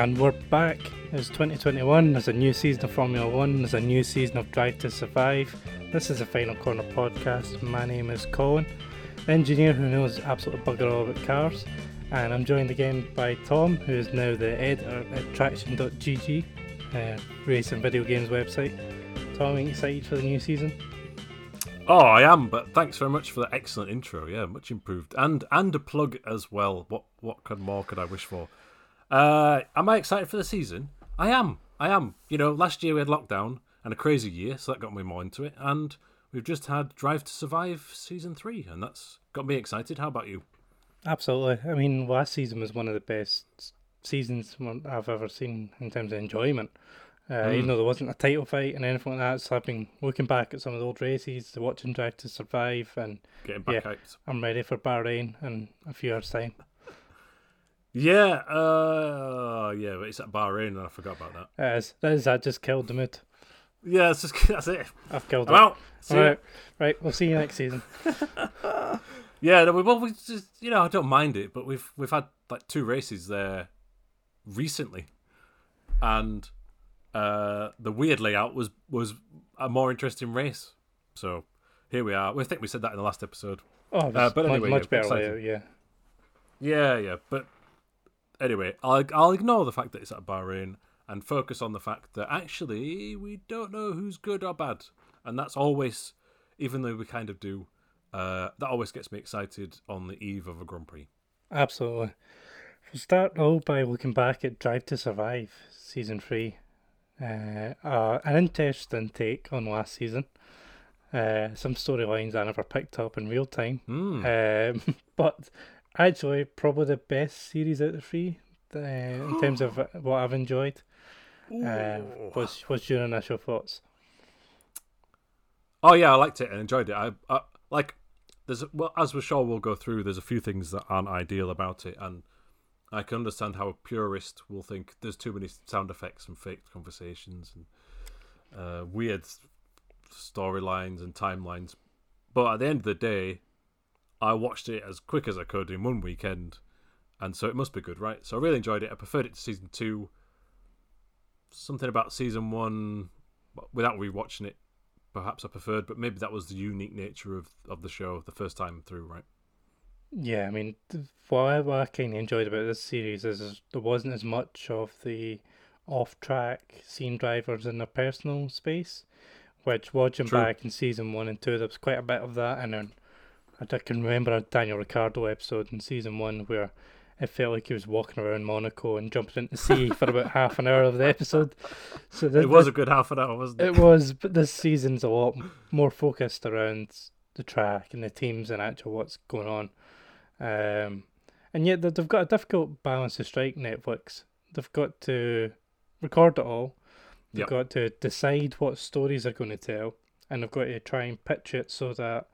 And we're back. It's 2021. There's a new season of Formula One. There's a new season of Drive to Survive. This is the Final Corner podcast. My name is Colin, engineer who knows absolutely bugger all about cars. And I'm joined again by Tom, who is now the editor at Traxion.gg, uh, race and video games website. Tom, are you excited for the new season? Oh, I am, but thanks very much for the excellent intro. Yeah, much improved, and and a plug as well. What what could more could I wish for? Uh, am I excited for the season? I am. I am. You know, last year we had lockdown and a crazy year, so that got me more into it. And we've just had Drive to Survive season three, and that's got me excited. How about you? Absolutely. I mean, last season was one of the best seasons I've ever seen in terms of enjoyment. Uh, mm. Even though there wasn't a title fight and anything like that, so I've been looking back at some of the old races, watching Drive to Survive, and getting back yeah, out. I'm ready for Bahrain in a few hours' time. Yeah, uh, yeah, but it's at Bahrain, and I forgot about that. It is. That is. That just killed the mood. Yeah, that's just that's it. I've killed I'm it. out. All right, right. We'll see you next season. yeah, no, we, well, we just you know I don't mind it, but we've we've had like two races there recently, and uh, the weird layout was was a more interesting race. So here we are. We think we said that in the last episode. Oh, uh, but anyway, much, much yeah, better layout, yeah. Yeah, yeah, but anyway, I'll I'll ignore the fact that it's at Bahrain and focus on the fact that actually we don't know who's good or bad, and that's always, even though we kind of do, uh, that always gets me excited on the eve of a Grand Prix. Absolutely. We'll start all by looking back at Drive to Survive season three. Uh, uh, an interesting take on last season. Uh, some storylines I never picked up in real time. Mm. Um, but actually, probably the best series out of the three uh, in terms of what I've enjoyed. Uh, was what's your initial thoughts? Oh yeah, I liked it and enjoyed it. I, I like. There's well, as we're sure we'll go through. There's a few things that aren't ideal about it, and I can understand how a purist will think there's too many sound effects and fake conversations and uh, weird storylines and timelines. But at the end of the day, I watched it as quick as I could in one weekend, and so it must be good, right? So I really enjoyed it. I preferred it to season two. Something about season one, without rewatching it, perhaps I preferred, but maybe that was the unique nature of of the show the first time through, right? Yeah, I mean, what I, I kind of enjoyed about this series is there wasn't as much of the off-track scene drivers in their personal space, which watching True. back in season one and two, there was quite a bit of that. And then I can remember a Daniel Ricciardo episode in season one where it felt like he was walking around Monaco and jumping into the sea for about half an hour of the episode. So the, it was the, a good half an hour, wasn't it? It was, but this season's a lot more focused around the track and the teams and actual what's going on. Um, and yet they've got a difficult balance to strike. Netflix. They've got to record it all. They've yep. got to decide what stories they're going to tell, and they've got to try and pitch it so that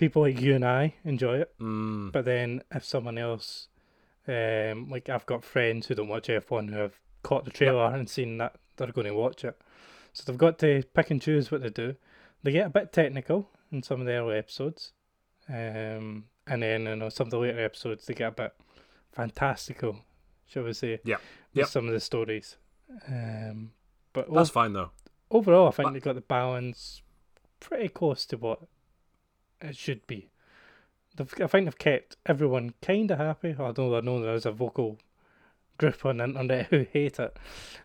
people like you and I enjoy it. Mm. But then if someone else, um, like I've got friends who don't watch F one who have caught the trailer yep. and seen that they're going to watch it. So they've got to pick and choose what they do. They get a bit technical in some of the early episodes. Um, and then you know some of the later episodes they get a bit fantastical, shall we say? Yeah, yeah. Some of the stories, um, but that's fine though. Overall, I think but... they got the balance pretty close to what it should be. They've, I think they've kept everyone kind of happy, I don't I know there's a vocal group on the internet who hate it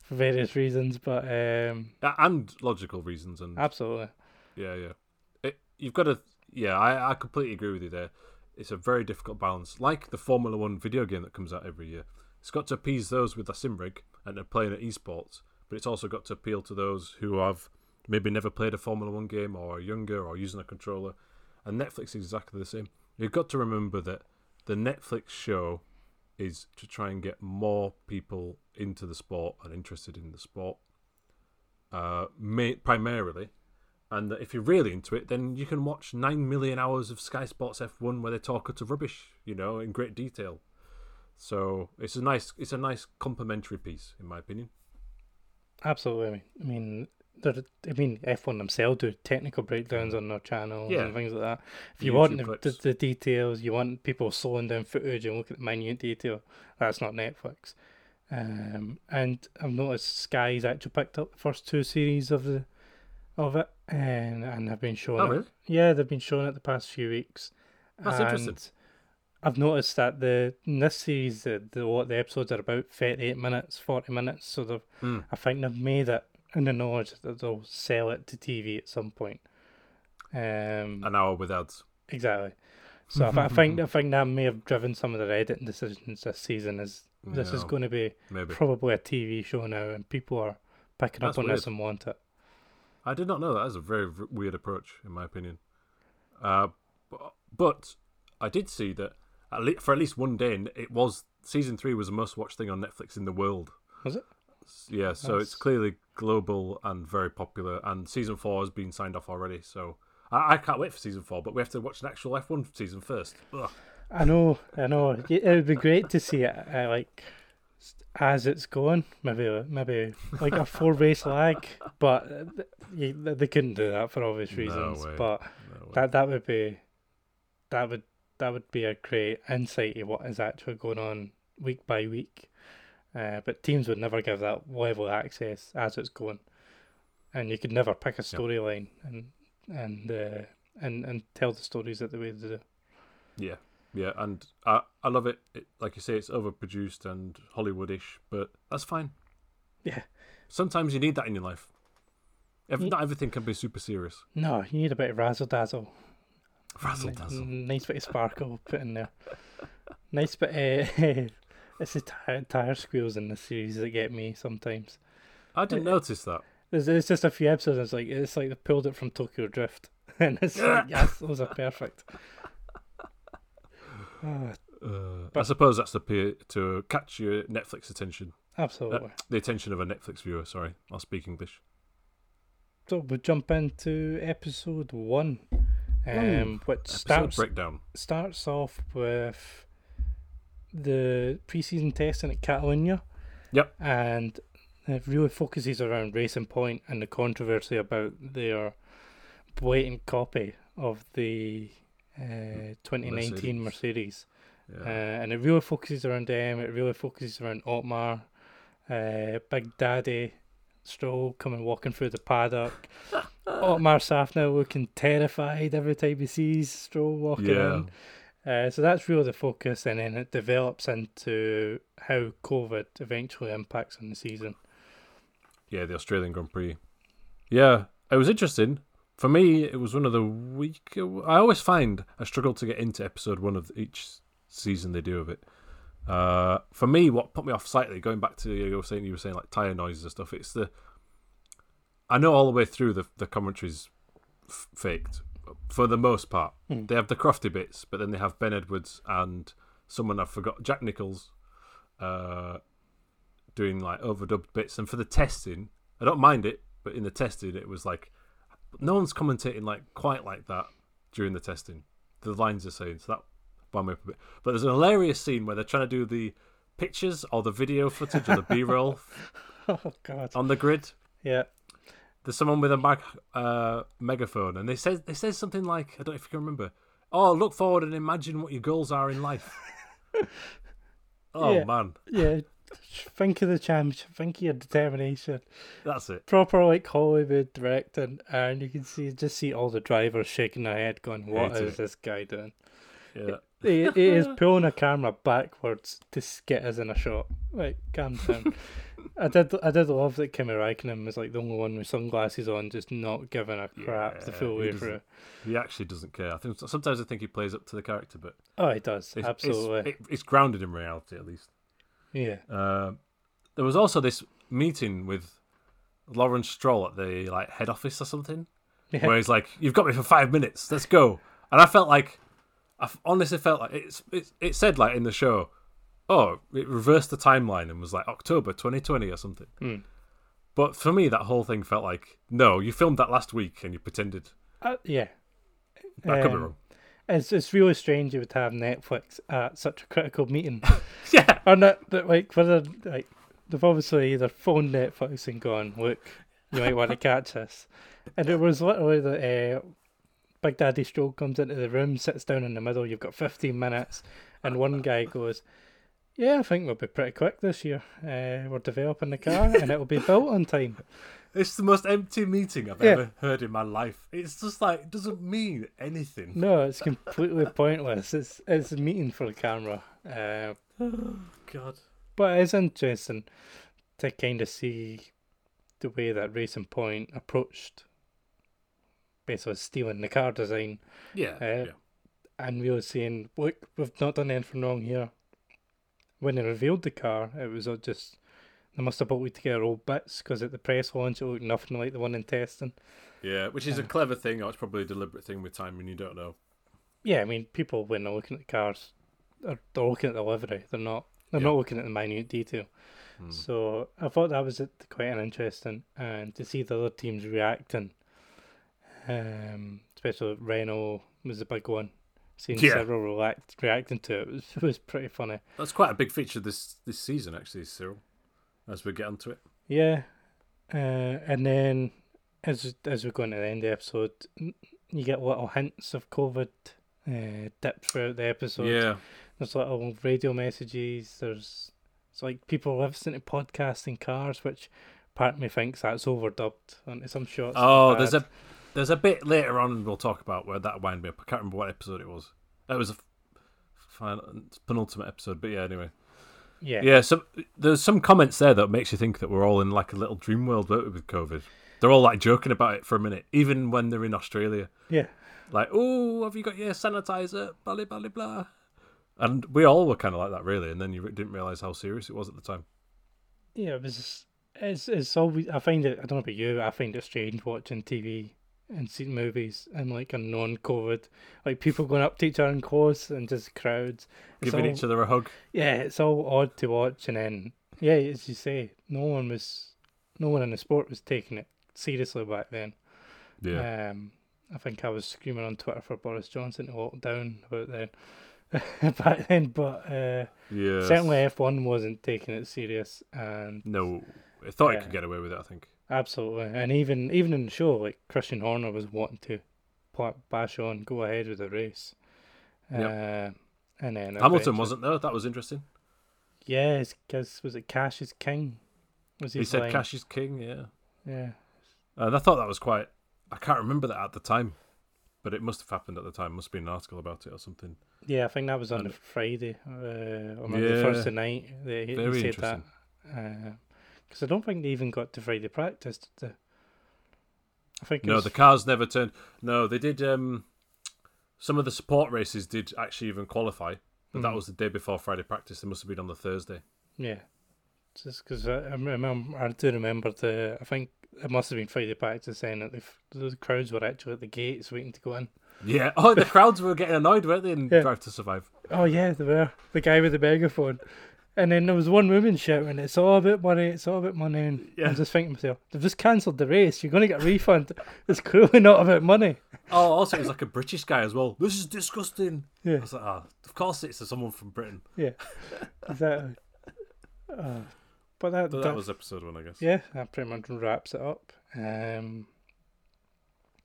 for various reasons, but um, and logical reasons, and absolutely, yeah, yeah. It, you've got to, yeah, I, I completely agree with you there it's a very difficult balance. Like the Formula One video game that comes out every year, it's got to appease those with a sim rig and are playing at esports, but it's also got to appeal to those who have maybe never played a Formula One game or are younger or using a controller. And Netflix is exactly the same. You've got to remember that the Netflix show is to try and get more people into the sport and interested in the sport, uh, primarily and if you're really into it, then you can watch nine million hours of Sky Sports F1 where they talk utter rubbish, you know, in great detail. So it's a nice, it's a nice complementary piece, in my opinion. Absolutely. I mean, I mean, F1 themselves do technical breakdowns on their channels yeah. and things like that. If you want the, the, details, you want people slowing down footage and looking at the minute detail. That's not Netflix. Um, and I've noticed Sky's actually picked up the first two series of the of it, and and have been showing Oh, it. Yeah, they've been showing it the past few weeks. That's interesting. I've noticed that the in this series, the, the what the episodes are about thirty-eight minutes, forty minutes. So they've, Hmm. I think they've made it in the knowledge that they'll sell it to TV at some point. Um, An hour with ads. exactly. So I, I think I think that may have driven some of the editing decisions this season. Is this is going to be maybe. probably a TV show now, and people are picking That's up on this and want it. I did not know that. That's a very v- weird approach, in my opinion. Uh, but, but I did see that at le- for at least one day, it was season three was the most watched thing on Netflix in the world. Was it? Yeah, so it's clearly global and very popular. And season four has been signed off already. So I, I can't wait for season four. But we have to watch an actual F one season first. Ugh. I know, I know. It would be great to see it uh, like as it's going. Maybe, maybe like a four race lag, but uh, they couldn't do that for obvious reasons. way. But No that that would be that would that would be a great insight to what is actually going on week by week. Uh, but teams would never give that level of access as it's going, and you could never pick a storyline and and uh, and and tell the stories that the way they do. Yeah, yeah, and I I love it. it. Like you say, it's overproduced and Hollywoodish, but that's fine. Yeah. Sometimes you need that in your life. Ev- Ye- Not everything can be super serious. No, you need a bit of razzle dazzle. Razzle dazzle. Nice bit of sparkle put in there. Nice bit of. it's the tire, tire squeals in the series that get me sometimes. I didn't notice that. There's, there's just a few episodes. It's like it's like they pulled it from Tokyo Drift, and it's like yes, those are perfect. Uh, I suppose that's to to catch your Netflix attention, absolutely. the attention of a Netflix viewer. Sorry, I'll speak English. So we jump into episode one, um, which Episode starts breakdown. starts off with the preseason testing at Catalonia. Yep. And it really focuses around Racing Point and the controversy about their blatant copy of the uh, 2019 Mercedes. Yeah. Uh, and it really focuses around them. It really focuses around Otmar, uh, Big Daddy, Stroll coming walking through the paddock. Otmar Szafnauer looking terrified every time he sees Stroll walking yeah. in. Uh, so that's really the focus, and then it develops into how COVID eventually impacts on the season. Yeah, the Australian Grand Prix. Yeah, it was interesting. For me, it was one of the weak. I always find I struggle to get into episode one of each season they do of it. Uh, for me, what put me off slightly, going back to you were saying, you were saying like tire noises and stuff. It's the I know all the way through the the commentaries f- faked for the most part. Hmm. They have the crofty bits, but then they have Ben Edwards and someone I've forgot, Jack Nicholls, uh, doing like overdubbed bits. And for the testing, I don't mind it, but in the testing, it was like no one's commentating like quite like that during the testing. The lines are saying so that wound me up a bit. But there's an hilarious scene where they're trying to do the pictures or the video footage or the B-roll Oh God! on the grid. Yeah, There's someone with a mag, uh, megaphone, and they says they says something like I don't know if you can remember. Oh, look forward and imagine what your goals are in life. oh Yeah. man, yeah. Think of the championship. Think of your determination. that's it. Proper like Hollywood directing, and you can see just see all the drivers shaking their head, going, "What is it. this guy doing?" Yeah, he, he is pulling a camera backwards to get us in a shot. Like, calm down. I did, I did love that Kimi Räikkönen was like the only one with sunglasses on, just not giving a crap the Yeah, full he way through. he actually doesn't care. I think sometimes I think he plays up to the character, but Oh, he does it's, absolutely. it's, it- it's grounded in reality at least. yeah, Uh, there was also this meeting with Lawrence Stroll at the like head office or something, yeah, where he's like, "You've got me for five minutes. Let's go." And I felt like, I honestly felt like it's, it's it said like in the show, oh, it reversed the timeline and was like October 2020 or something. Hmm. But for me, that whole thing felt like, no, you filmed that last week and you pretended. Uh, yeah. That could be Um, wrong. It's it's really strange you would have Netflix at such a critical meeting, Yeah, or not that like whether like they've obviously either phoned Netflix and gone, look, you might want to catch this, and it was literally the uh, Big Daddy Stroll comes into the room, sits down in the middle. You've got fifteen minutes, and one guy goes, Yeah, I think we'll be pretty quick this year. Uh, we're developing the car and it'll be built on time. It's the most empty meeting I've Yeah. ever heard in my life. It's just like it doesn't mean anything. No, it's completely pointless. It's it's a meeting for the camera. Uh, God. but it's interesting to kind of see the way that Racing Point approached basically stealing the car design Yeah. Uh, yeah. and really saying, look, we've not done anything wrong here. When they revealed the car, it was just they must have put together old bits because at the press launch it looked nothing like the one in testing. Yeah, which is a uh, clever thing, or it's probably a deliberate thing with time when you don't know. Yeah, I mean, people when they're looking at the cars, are they're looking at the livery. They're not. They're Yeah. not looking at the minute detail. Hmm. So I thought that was quite an interesting, and to see the other teams reacting, um, especially Renault was a big one. Seeing Yeah. Cyril react, reacting to it was, was pretty funny. That's quite a big feature this this season, actually, Cyril. As we get onto it. Yeah, uh, and then as as we go into the end of the episode, you get little hints of COVID uh, dipped throughout the episode. yeah, There's little radio messages. There's it's like people listening to podcasts in cars, which part of me thinks that's overdubbed onto some shots. Oh, there's a there's a bit later on we'll talk about where that wound me up. I can't remember what episode it was. It was a final penultimate episode, but yeah. Anyway, yeah yeah. So there's some comments there that makes you think that we're all in like a little dream world we, with COVID. They're all like joking about it for a minute, even when they're in Australia. yeah Like, oh, have you got your sanitizer? Blah blah blah blah. And we all were kind of like that, really. And then you didn't realize how serious it was at the time. yeah. It was it's it's always I find it I don't know about you I find it strange watching TV and seeing movies and like a non-COVID like people going up to each other in close and just crowds It's Giving all- each other a hug. yeah, it's all odd to watch, and then yeah, as you say, no one was, no one in the sport was taking it seriously back then. Yeah. Um, I think I was screaming on Twitter for Boris Johnson to walk down about then, back then, but uh, yeah. certainly F one wasn't taking it serious, and No, I thought it Yeah. could get away with it. I think. Absolutely, and even even in the show, like Christian Horner was wanting to pla- bash on, go ahead with the race. Uh, and then Hamilton wasn't there. That was interesting. Yeah, because was it Cash is King? Was He He said? Cash is king. Yeah. Yeah. And I thought that was quite. I can't remember that at the time, but it must have happened at the time. Must have been an article about it or something. Yeah, I think that was on And- the Friday, uh, or maybe the Yeah. Thursday night. That he, he Very said that. interesting. Because I don't think they even got to Friday practice. Did they? I think No, was- the cars never turned. No, they did. Um, some of the support races did actually even qualify, but that Mhm. was the day before Friday practice. They must have been on the Thursday. yeah. Just because I, I remember, I do remember the. I think it must have been Friday practice saying that the, the crowds were actually at the gates waiting to go in. Yeah. Oh, the crowds were getting annoyed, weren't they? In Yeah. Drive to Survive. Oh yeah, they were the guy with the megaphone, and then there was one woman shouting, "It's all about money! It's all about money!" And Yeah. I'm just thinking to myself, "They've just cancelled the race. You're going to get a refund. It's clearly not about money." Oh, also it was like a British guy as well. This is disgusting. Yeah, I was like, ah, of course it's someone from Britain. yeah, exactly. Uh, but that, But that, that was episode one, I guess. yeah, that pretty much wraps it up. Um,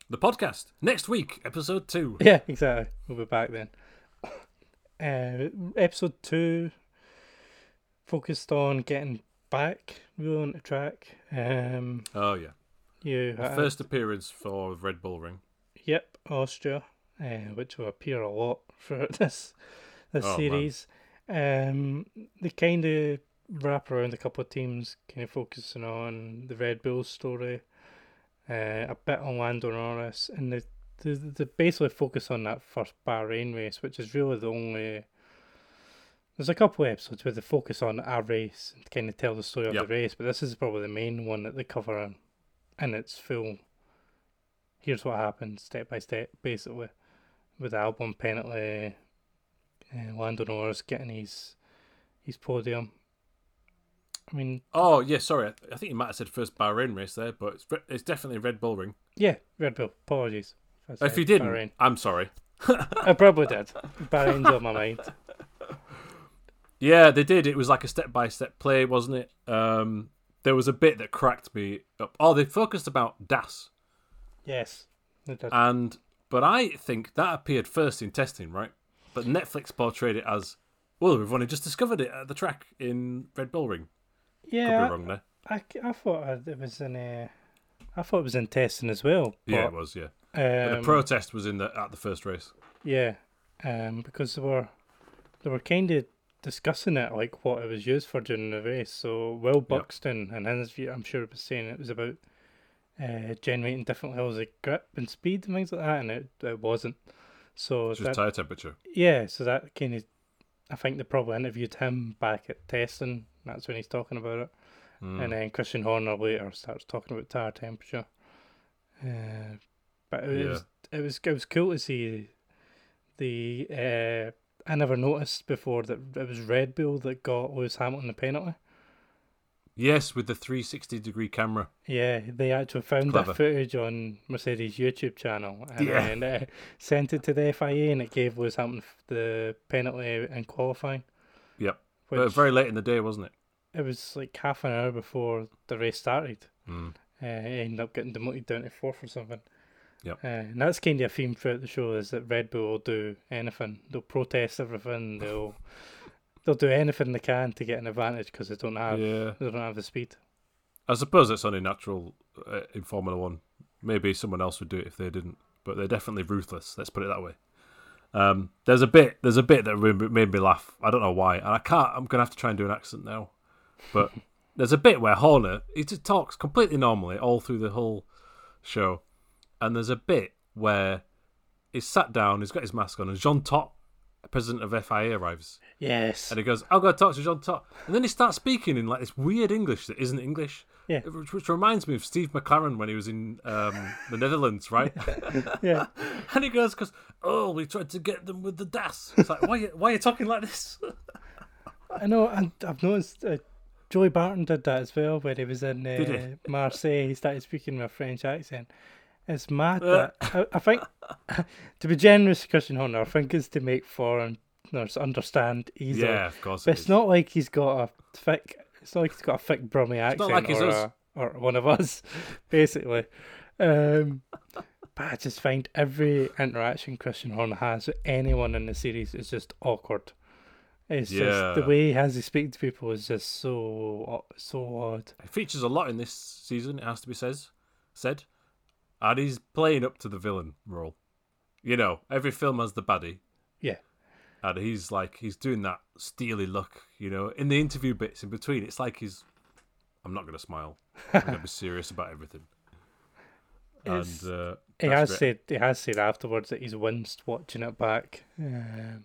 The podcast next week, episode two. yeah, exactly. We'll be back then. Uh, episode two focused on getting back really on the track. Um, Oh yeah, you had- first appearance for Red Bull Ring. Yep, Austria, uh, which will appear a lot throughout this this Oh, series. Um, they kind of wrap around a couple of teams, kind of focusing on the Red Bull story, uh, a bit on Lando Norris, and they they basically focus on that first Bahrain race, which is really the only. There's a couple of episodes where they focus on a race and kind of tell the story of the race, but this is probably the main one that they cover in, its full here's what happened step by step, basically, with Albon penalty, uh, Lando Norris getting his his podium. I mean, Oh yeah, sorry, I- think you might have said first Bahrain race there, but it's, it's definitely Red Bull Ring. yeah, Red Bull. Apologies. If said you didn't, Bahrain. I'm sorry. I probably did. Bahrain's on my mind. Yeah, they did. It was like a step by step play, wasn't it? Um, there was a bit that cracked me up. Oh, they focused about DAS, Yes, and but I think that appeared first in testing, right? But Netflix portrayed it as Well, we've only just discovered it at the track in Red Bull Ring. Yeah, Could be wrong there. I, I thought it was in uh, I thought it was in testing as well. Yeah, it was. Yeah, but the um, protest was in the at the first race. Yeah, um, because they were they were kind of discussing it like what it was used for during the race. So Will Buxton and his view, I'm sure, it was saying it was about uh, generating different levels of grip and speed and things like that, and it, it wasn't. So It's just that, tire temperature. yeah, so that kind of I think they probably interviewed him back at testing. That's when he's talking about it, Mm. and then Christian Horner later starts talking about tire temperature. Uh, but it Yeah. was it was it was cool to see the uh, I never noticed before that it was Red Bull that got Lewis Hamilton the penalty. Yes, with the 360 degree camera. Yeah, they actually found Clever. that footage on Mercedes YouTube channel and Yeah. then uh, sent it to the FIA and it gave Lewis Hamilton the penalty in qualifying. Yep. Which But very late in the day, wasn't it? it was like half an hour before the race started. Mm. Uh, he ended up getting demoted down to fourth or something. Yep. Uh, and that's kind of a theme throughout the show is that Red Bull will do anything. They'll protest everything. They'll they'll do anything they can to get an advantage because they don't have Yeah. they don't have the speed. I suppose it's only natural uh, in Formula One. Maybe someone else would do it if they didn't, but they're definitely ruthless. Let's put it that way. Um, there's a bit, there's a bit that made me- made me laugh. I don't know why, and I can't. I'm gonna have to try and do an accent now, but there's a bit where Horner he just talks completely normally all through the whole show, and there's a bit where he's sat down, he's got his mask on, and Jean Todt, president of FIA, arrives. Yes. And he goes, I'll go talk to Jean Todt. And then he starts speaking in like this weird English that isn't English. Yeah. Which, which reminds me of Steve McClaren when he was in um, the Netherlands, right? yeah. and he goes, because, Oh, we tried to get them with the DAS. It's like, why, you- why are you talking like this? I know. And I've noticed uh, Joey Barton did that as well when he was in uh, Marseille. He started speaking with a French accent. It's mad Uh. that I, I think to be generous, to Christian Horner, I think is to make foreigners understand easily. yeah, of course. But it it's is. not like he's got a thick. It's not like he's got a thick Brummie accent not like he's or, us. a, or one of us, basically. Um, but I just find every interaction Christian Horner has with anyone in the series is just awkward. It's just the way he has to speak to people is just so so odd. It features a lot in this season, it has to be says, said. And he's playing up to the villain role. You know, every film has the baddie. Yeah. and he's like he's doing that steely look you know in the interview bits in between it's like he's i'm not going to smile i'm going to be serious about everything It's- and uh, He has great. said he has said afterwards that he's winced watching it back. Um,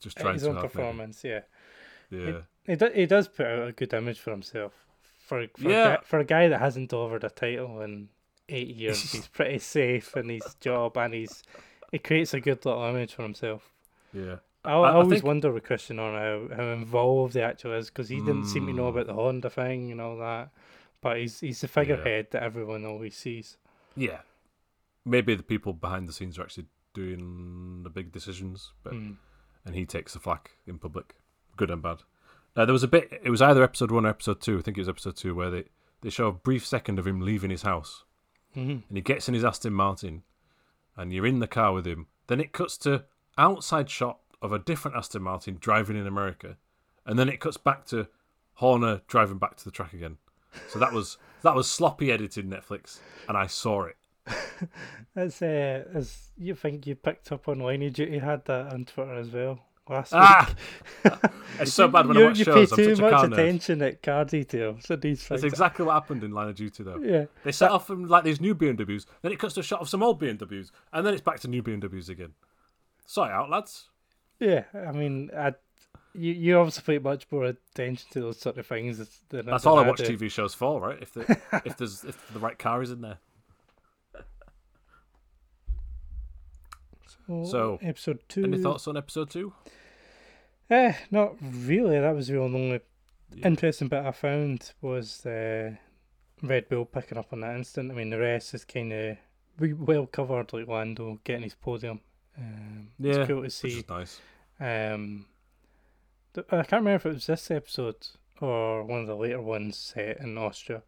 just trying his own performance, yeah. yeah He, do, he does put out a good image for himself. For for, Yeah. a guy, for a guy that hasn't delivered a title in eight years, he's pretty safe in his job and he's he creates a good little image for himself. yeah I, I- I always think- wonder with Christian on how, how involved he actually is because he didn't seem to know Mm. about the Honda thing and all that. But he's he's the figurehead that everyone always sees. yeah maybe the people behind the scenes are actually doing the big decisions but Mm. and he takes the flak in public good and bad uh, there was a bit it was either episode one or episode two i think it was episode two where they they show a brief second of him leaving his house hmm and he gets in his Aston Martin, and you're in the car with him. Then it cuts to outside shot of a different Aston Martin driving in America, and then it cuts back to Horner driving back to the track again. So that was that was sloppy edited Netflix, and I saw it. That's uh, as you think you picked up on Line of Duty had that on Twitter as well last Ah, week. it's so bad when you, I watch you shows. pay I'm too such a much attention at car details and these That's exactly what happened in Line of Duty, though. Yeah, They set off from like these new BMWs, then it cuts to a shot of some old BMWs, and then it's back to new BMWs again. Sorry, out, lads. yeah. I mean, I, you you obviously pay much more attention to those sort of things than That's all I watch do. TV shows for, right? If the if there's if the right car is in there. So, episode two. Any thoughts on episode two? Eh, not really. That was the only Yeah. interesting bit I found was uh, Red Bull picking up on that instant. I mean, the rest is kind of well covered, like Lando getting his podium. Um, Yeah, it's cool to see. nice. Um, th- I can't remember if it was this episode or one of the later ones set in Austria,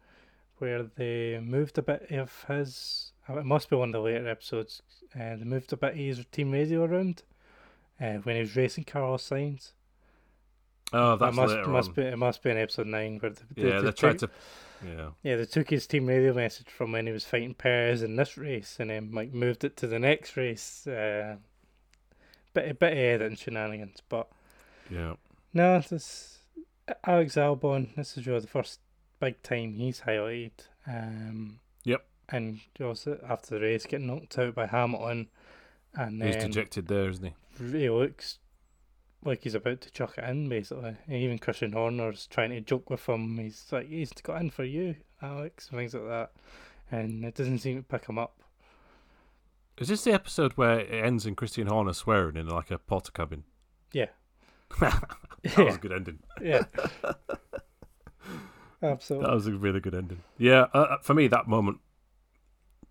where they moved a bit of his. Oh, It must be one of the later episodes. Uh, they moved a bit of his team radio around uh, when he was racing Carlos Sainz. Oh, It that's must later must on. be it must be in episode nine where the, the, yeah, the they tried took- to. Yeah, yeah they took his team radio message from when he was fighting Perez in this race and then like moved it to the next race. Uh, bit bit of editing shenanigans, but yeah. no, this Alex Albon. This is really the first big time he's highlighted. Um, Yep. And also after the race, getting knocked out by Hamilton, and He's dejected there, isn't he? he looks like he's about to chuck it in, basically. And even Christian Horner's trying to joke with him. He's like, he's got in for you, Alex, and things like that. And it doesn't seem to pick him up. Is this the episode where it ends in Christian Horner swearing in like a Portakabin? Yeah. that was a good ending. yeah. Absolutely. That was a really good ending. Yeah, uh, uh, for me, that moment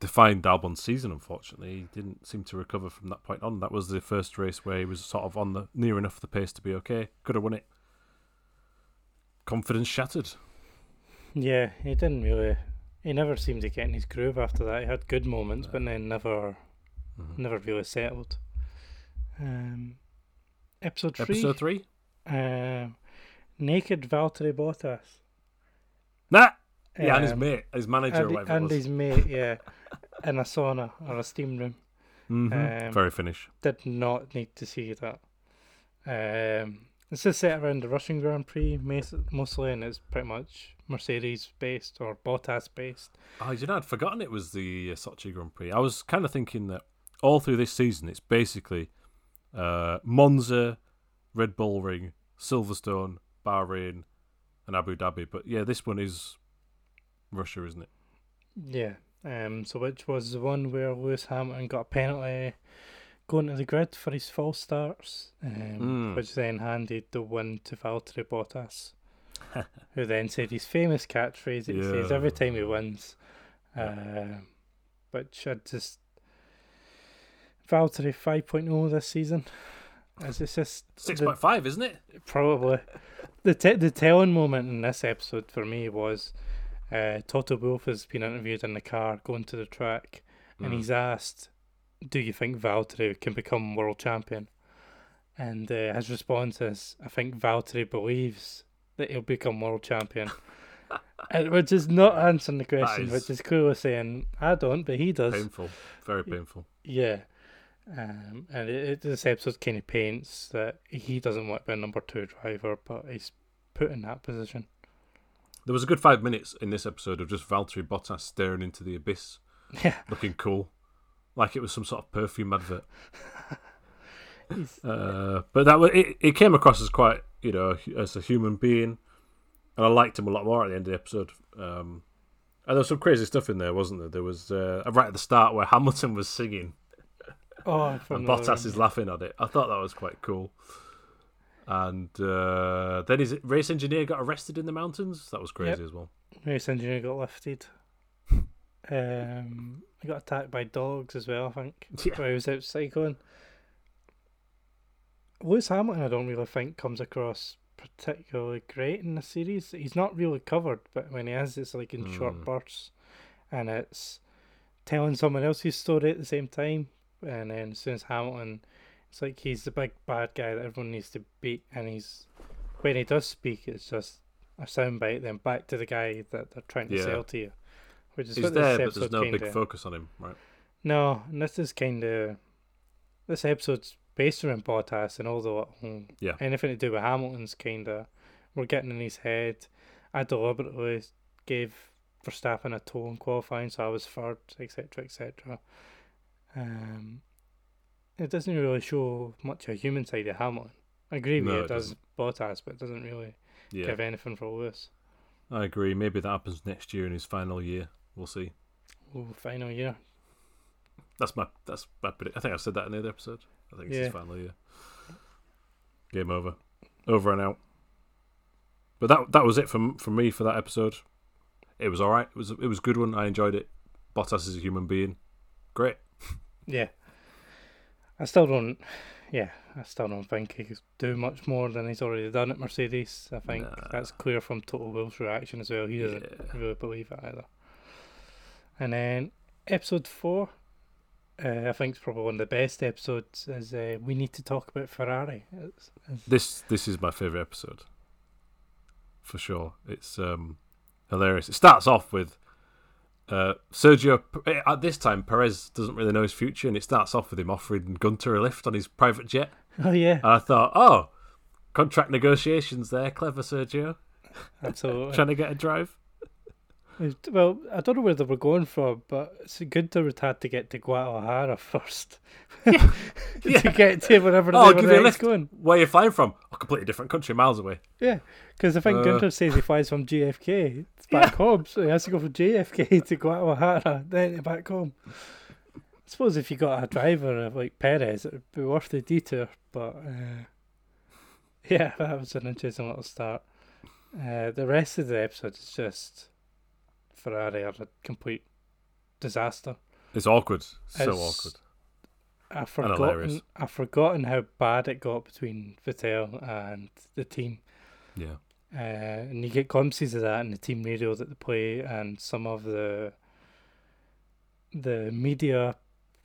defined Albon's season. Unfortunately, he didn't seem to recover from that point on. That was the first race where he was sort of on the near enough the pace to be okay. Could have won it. Confidence shattered. Yeah, he didn't really. He never seemed to get in his groove after that. He had good moments, but then never, Mhm. never really settled. Um, episode three. Episode three. Um, naked Valtteri Bottas. Nah. Yeah, and his Um, mate, his manager, or and, whatever and his mate, yeah, in a sauna or a steam room. Mhm. um, Very Finnish. Did not need to see that. Um, this is set around the Russian Grand Prix mostly, and it's pretty much Mercedes based or Bottas based. Oh, you know, I'd forgotten it was the uh, Sochi Grand Prix. I was kind of thinking that all through this season, it's basically uh, Monza, Red Bull Ring, Silverstone, Bahrain, and Abu Dhabi. But yeah, this one is Russia, isn't it? Yeah. Um. So which was the one where Lewis Hamilton got a penalty going to the grid for his false starts, um, Mm. which then handed the win to Valtteri Bottas, who then said his famous catchphrase that he says every time he wins, uh, which I just Valtteri 5.0 this season. As it's just six point five, isn't it? Probably. The te- the telling moment in this episode for me was uh, Toto Wolff has been interviewed in the car going to the track and Mm. he's asked, Do you think Valtteri can become world champion? And uh, his response is, I think Valtteri believes that he'll become world champion. and, which is not answering the question, is- which is clearly saying, I don't, but he does. painful, very painful. Yeah. Um, and it, it, this episode kind of paints that he doesn't want to be a number two driver, but he's put in that position. There was a good five minutes in this episode of just Valtteri Bottas staring into the abyss, Yeah. looking cool, like it was some sort of perfume advert. Uh, but that was it, it came across as quite you know as a human being, and I liked him a lot more at the end of the episode. Um, and there was some crazy stuff in there, wasn't there? There was uh, right at the start where Hamilton was singing oh, and Bottas is laughing at it. I thought that was quite cool. And uh, then his race engineer got arrested in the mountains. That was crazy as well. race engineer got lifted. Um, he got attacked by dogs as well, I think, Yeah. while he was out cycling. Lewis Hamilton, I don't really think comes across particularly great in the series. He's not really covered, but when he is, it's like in short Mm. bursts, and it's telling someone else's story at the same time. And then as soon as Hamilton, it's like he's the big bad guy that everyone needs to beat, and he's when he does speak, it's just a soundbite, then back to the guy that they're trying to Yeah. sell to you, which is He's what there, this but there's episode no kinda, big focus on him, right? No, and this is kind of this episode's based around Bottas and all the Yeah. anything to do with Hamilton's kind of we're getting in his head. I deliberately gave Verstappen a tow in qualifying, so I was third, etc., etc. Um, it doesn't really show much of a human side of Hamilton. I agree with No, you, it it does Bottas, but it doesn't really Yeah, give anything for Lewis. I agree. Maybe that happens next year in his final year. We'll see. Oh, final year. That's my that's my predict. I think I said that in the other episode. I think it's his final year. Game over, over and out. But that that was it from from me for that episode. It was all right. It was it was a good one. I enjoyed it. Bottas is a human being. Great. Yeah. I still don't. Yeah, I still don't think he could do much more than he's already done at Mercedes. I think Nah. that's clear from Toto Wolff's reaction as well. He doesn't Yeah. really believe it either. And then episode four, uh, I think it's probably one of the best episodes. Is uh, we need to talk about Ferrari. It's, it's, This this is my favorite episode, for sure. It's um, hilarious. It starts off with uh, Sergio. eh, At this time, Perez doesn't really know his future, and it starts off with him offering Guenther a lift on his private jet. oh yeah, And I thought, oh, contract negotiations there, clever Sergio, absolutely. trying to get a drive. Well, I don't know where they were going for, but it's good to would had to get to Guadalajara first Yeah. to get to wherever Oh, they give were a next going. Where are you flying from? A completely different country, miles away. Yeah, because I think Uh. Guenther says he flies from JFK. It's back home, so he has to go from JFK to Guadalajara, then back home. I suppose if you got a driver like Perez, it would be worth the detour. But uh, yeah, that was an interesting little start. Uh, the rest of the episode is just Ferrari are a complete disaster. It's awkward. So awkward. I've forgotten. I've forgotten how bad it got between Vettel and the team. Yeah. Uh, and you get glimpses of that in the team radio that they play, and some of the the media,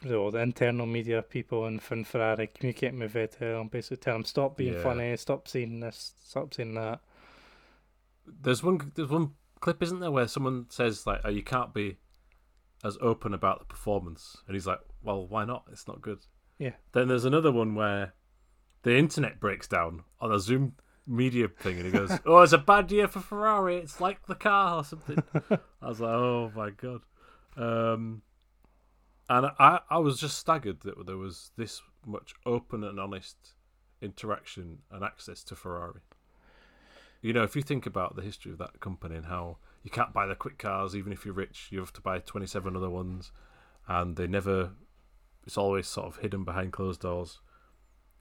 or the internal media people in Fin Ferrari communicating with Vettel and basically tell him stop being Yeah. funny, stop saying this, stop saying that. There's one. There's one clip, isn't there, where someone says like, oh, "You can't be as open about the performance," and he's like, "Well, why not? It's not good." Yeah. Then there's another one where the internet breaks down on a Zoom media thing, and he goes, "Oh, it's a bad year for Ferrari. It's like the car or something." I was like, "Oh my god," um, and I I was just staggered that there was this much open and honest interaction and access to Ferrari. You know, if you think about the history of that company and how you can't buy the quick cars, even if you're rich, you have to buy 27 other ones, and they never, it's always sort of hidden behind closed doors.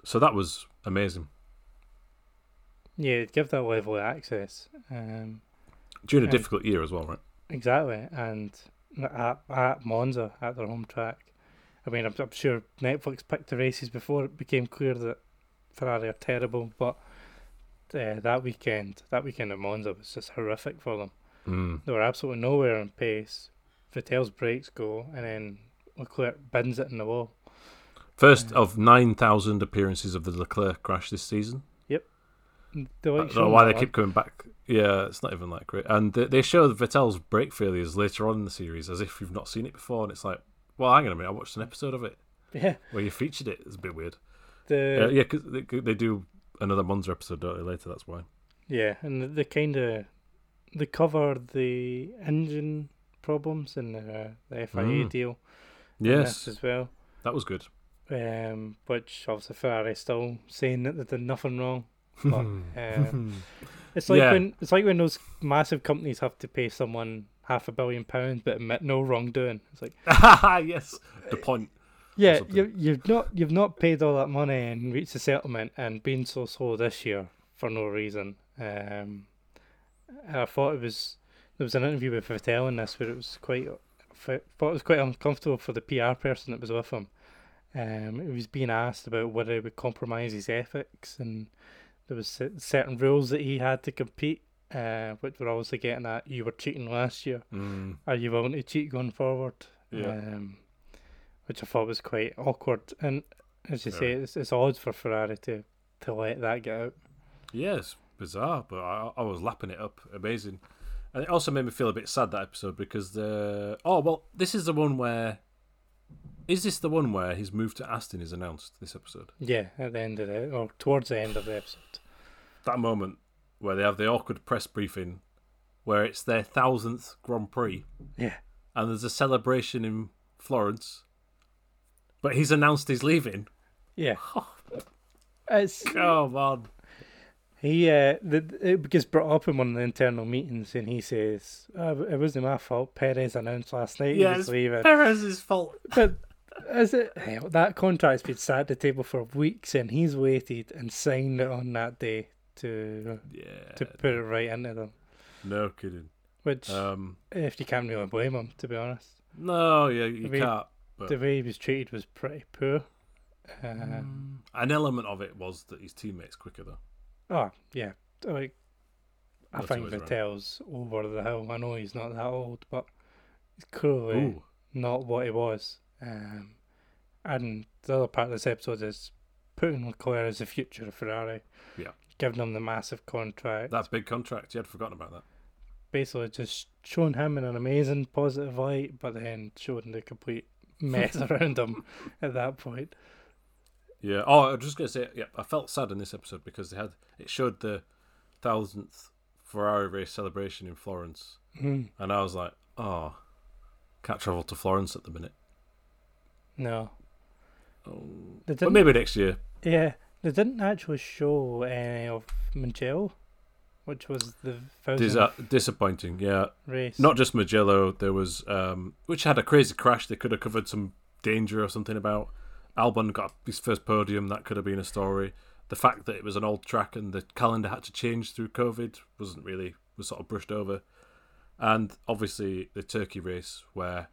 So that was amazing. Yeah, give that level of access. Um, During a difficult year as well, right? Exactly, and at, at Monza at their home track. I mean, I'm, I'm sure Netflix picked the races before it became clear that Ferrari are terrible, but uh, that weekend, that weekend at Monza was just horrific for them. Mm. They were absolutely nowhere on pace. Vettel's brakes go, and then Leclerc bins it in the wall. First of 9,000 appearances of the Leclerc crash this season. They I don't know why they keep coming back. Yeah, it's not even that great. And they, they show Vettel's brake failures later on in the series as if you've not seen it before, and it's like, well, hang on a minute, I watched an episode of it Yeah, where you featured it. It's a bit weird. the Uh, yeah, because they, they do another Monza episode later. That's why. Yeah, and the, the kind of they cover the engine problems in the, the FIA Mm. deal Yes, as well. that was good. Um, which obviously Ferrari still saying that they did nothing wrong. But, um, It's like Yeah. when it's like when those massive companies have to pay someone half a billion pounds but admit no wrongdoing. It's like yes, the point. Yeah, you you've not you've not paid all that money and reached a settlement and been so slow this year for no reason. Um, I thought it was there was an interview with Vettel in this where it was quite I thought it was quite uncomfortable for the PR person that was with him. Um, he was being asked about whether he would compromise his ethics and there was certain rules that he had to compete, uh, which were obviously getting at you were cheating last year. Mm, Are you willing to cheat going forward? Yeah. Um, which I thought was quite awkward. And as you say, it's, it's odd for Ferrari to, to let that get out. yeah, bizarre, but I, I was lapping it up. Amazing. And it also made me feel a bit sad that episode because the oh well, this is the one where is this the one where his move to Aston is announced? This episode, Yeah, at the end of the or towards the end of the episode. that moment where they have the awkward press briefing, where it's their thousandth Grand Prix, Yeah. and there's a celebration in Florence, but he's announced he's leaving. Yeah. It's Come on. he uh the, it gets brought up in one of the internal meetings and he says, oh, "It wasn't my fault. Perez announced last night Yeah, he was it's leaving." Perez's fault. But is it hell, that contract's been sat at the table for weeks and he's waited and signed it on that day to Yeah. to put it right into them. No kidding. Which Um, if you can't really blame him, to be honest. no, yeah, you I mean, can't. But The way he was treated was pretty poor. Uh, Mm. an element of it was that his teammates quicker though. oh yeah, like I That's think. Vettel's over the hill. I know he's not that old, but he's clearly Ooh, not what he was. Um, And the other part of this episode is putting Leclerc as the future of Ferrari. Yeah. Giving him the massive contract. That's big contract. You had forgotten about that. Basically, just showing him in an amazing positive light, but then showing the complete mess around him at that point. Yeah. Oh, I was just gonna say, yeah, I felt sad in this episode because they had it showed the thousandth Ferrari race celebration in Florence, Mm, and I was like, oh, can't travel to Florence at the minute. no. Oh. But maybe next year. yeah, they didn't actually show any of Mugello, which was the Dis- thousandth uh, disappointing. Yeah. race. Not just Mugello. There was um, which had a crazy crash. They could have covered some danger or something about. Albon got his first podium. That could have been a story. The fact that it was an old track and the calendar had to change through COVID wasn't really was sort of brushed over. And obviously the Turkey race where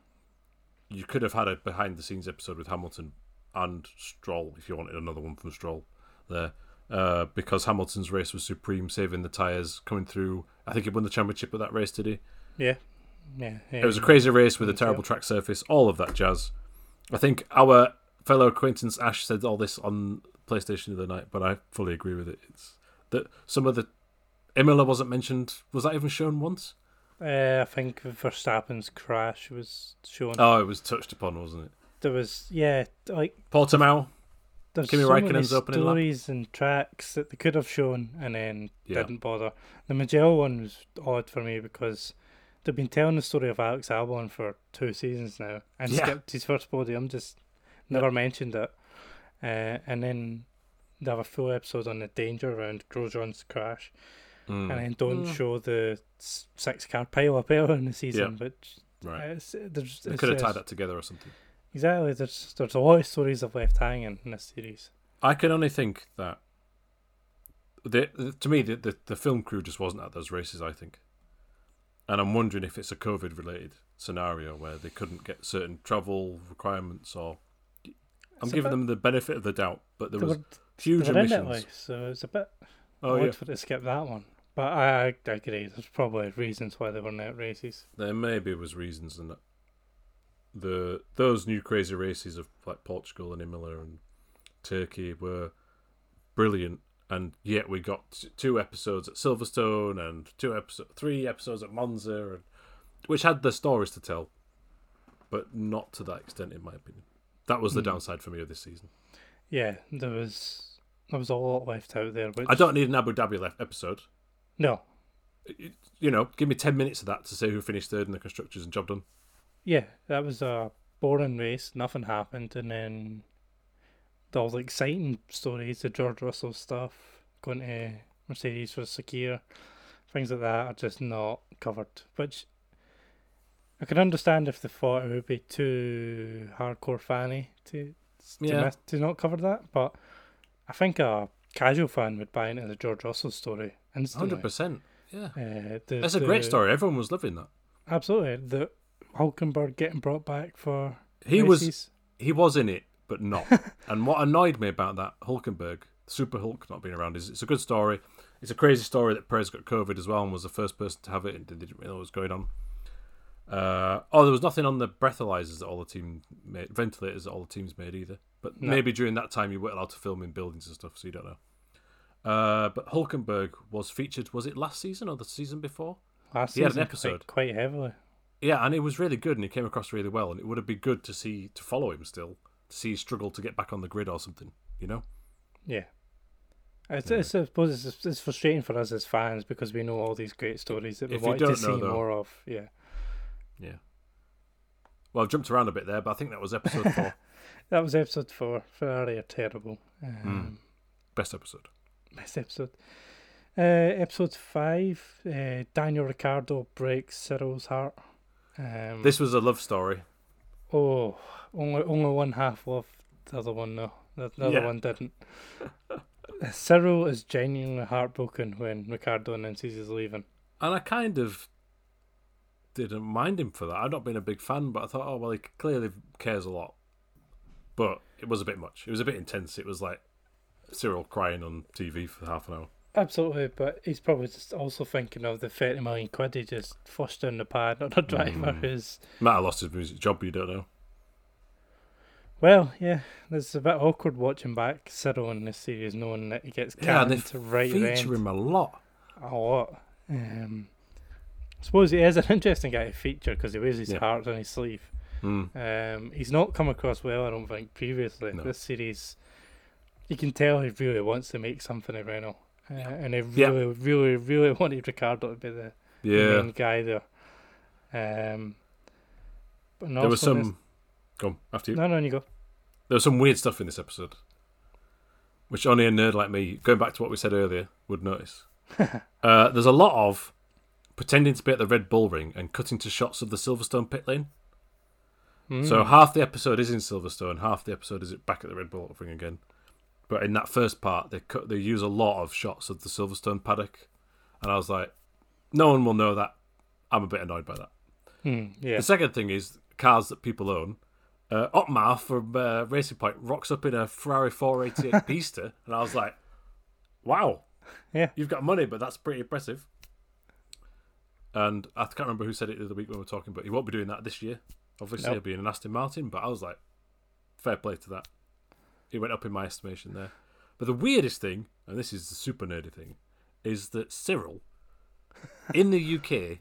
you could have had a behind the scenes episode with Hamilton and Stroll if you wanted another one from Stroll there. Uh, because Hamilton's race was supreme, saving the tyres, coming through. I think he won the championship with that race, did he? yeah, yeah. It was a crazy race with a terrible track surface, all of that jazz. I think our fellow acquaintance Ash said all this on PlayStation the other night, but I fully agree with it. It's that some of the Imola wasn't mentioned. Was that even shown once? Uh, I think Verstappen's crash was shown. Oh, it was touched upon, wasn't it? There was, yeah, like Portimao. There's Kimi so many Raikkonen's opening lap. stories and tracks that they could have shown and then Yeah. didn't bother. The Mugello one was odd for me because they've been telling the story of Alex Albon for two seasons now and Yeah. skipped his first podium, just never mentioned it. Uh, and then they have a full episode on the danger around Grosjean's crash, Mm, and then don't Mm. show the s- six car pile up earlier in the season, which right. it's, there's, They it's could have tied that together or something. Exactly. There's there's a lot of stories I've left hanging in this series. I can only think that the, to me the, the the film crew just wasn't at those races. I think, and I'm wondering if it's a COVID related scenario where they couldn't get certain travel requirements or. I'm It's giving bit- them the benefit of the doubt, but there was were, huge they were in it, emissions. so it's a bit Oh odd yeah, for to skip that one. But I, I agree. There's probably reasons why they were net races. there maybe was reasons in that. The those new crazy races of like Portugal and Imola and Turkey were brilliant, and yet we got t- two episodes at Silverstone and two episode, three episodes at Monza, and, which had the stories to tell, but not to that extent, in my opinion. That was the Mm. downside for me of this season. Yeah, there was there was a lot left out there. Which I don't need an Abu Dhabi left episode. No, You know, give me ten minutes of that to say who finished third in the constructors and job done. Yeah, that was a boring race. Nothing happened, and then the all the exciting stories, the George Russell stuff, going to Mercedes for Sakhir, things like that are just not covered. Which I can understand if they thought it would be too hardcore fanny to to, Yeah. miss, to not cover that, but I think a casual fan would buy into the George Russell story instantly. Hundred percent. Yeah, Uh, the, that's a great story. Everyone was loving that. Absolutely, the Hulkenberg getting brought back for He was he was in it, but not. and what annoyed me about that Hulkenberg, Super Hulk not being around, is it's a good story. It's a crazy story that Perez got COVID as well and was the first person to have it and didn't really know what was going on. Uh, oh, there was nothing on the breathalyzers that all the team made, ventilators that all the teams made either. But No. maybe during that time you weren't allowed to film in buildings and stuff, so you don't know. Uh, but Hulkenberg was featured. Was it last season or the season before? last he had an episode. quite, quite heavily. Yeah, and it was really good, and he came across really well. And it would have been good to see to follow him still, to see he struggle to get back on the grid or something. You know? Yeah. It's, Yeah. it's, I suppose it's, it's frustrating for us as fans because we know all these great stories that we If you to don't see know, though- more of. Yeah, Yeah. Well, I've jumped around a bit there, but I think that was episode four, that was episode four. Ferrari are terrible. Hmm. Um, best episode. Best episode. Uh, episode five. Uh, Daniel Ricciardo breaks Cyril's heart. Um, This was a love story. Oh, only only one half loved the other one though. The, the Yeah. other one didn't. Cyril is genuinely heartbroken when Ricciardo announces he's leaving. And I kind of didn't mind him for that. I've not been a big fan, but I thought, oh well, he clearly cares a lot. But it was a bit much. It was a bit intense. It was like Cyril crying on TV for half an hour. Absolutely, but he's probably just also thinking of the 30 million quid he just flushed down the pad on a driver Mm. who's. Might have lost his music job, you don't know. Well, yeah, it's a bit awkward watching back Cyril in this series, knowing that he gets Yeah, canned they to right Feature end him a lot. a lot. Um, I suppose he is an interesting guy to feature because he wears his Yeah. heart on his sleeve. Mm. Um, he's not come across well, I don't think, previously. No. This series, you can tell he really wants to make something of Renault. Uh, and he Yeah. really, really, really wanted Ricciardo to be the, the main guy there. Um, but There was also in this- some. Go after you. No, no, you go. There was some weird stuff in this episode, which only a nerd like me, going back to what we said earlier, would notice. uh, there's a lot of pretending to be at the Red Bull Ring and cutting to shots of the Silverstone pit lane. So Mm. half the episode is in Silverstone, half the episode is it back at the Red Bull Ring again. But in that first part, they cut, they use a lot of shots of the Silverstone paddock, and I was like, no one will know that. I'm a bit annoyed by that. Mm, yeah. The second thing is cars that people own. Uh, Otmar from uh, Racing Point rocks up in a Ferrari 488 Pista, and I was like, "Wow, Yeah. you've got money, but that's pretty impressive." And I can't remember who said it the other week when we were talking, but he won't be doing that this year. Obviously, Nope. he'll be in an Aston Martin, but I was like, "Fair play to that." He went up in my estimation there. But the weirdest thing, and this is the super nerdy thing, is that Cyril in the UK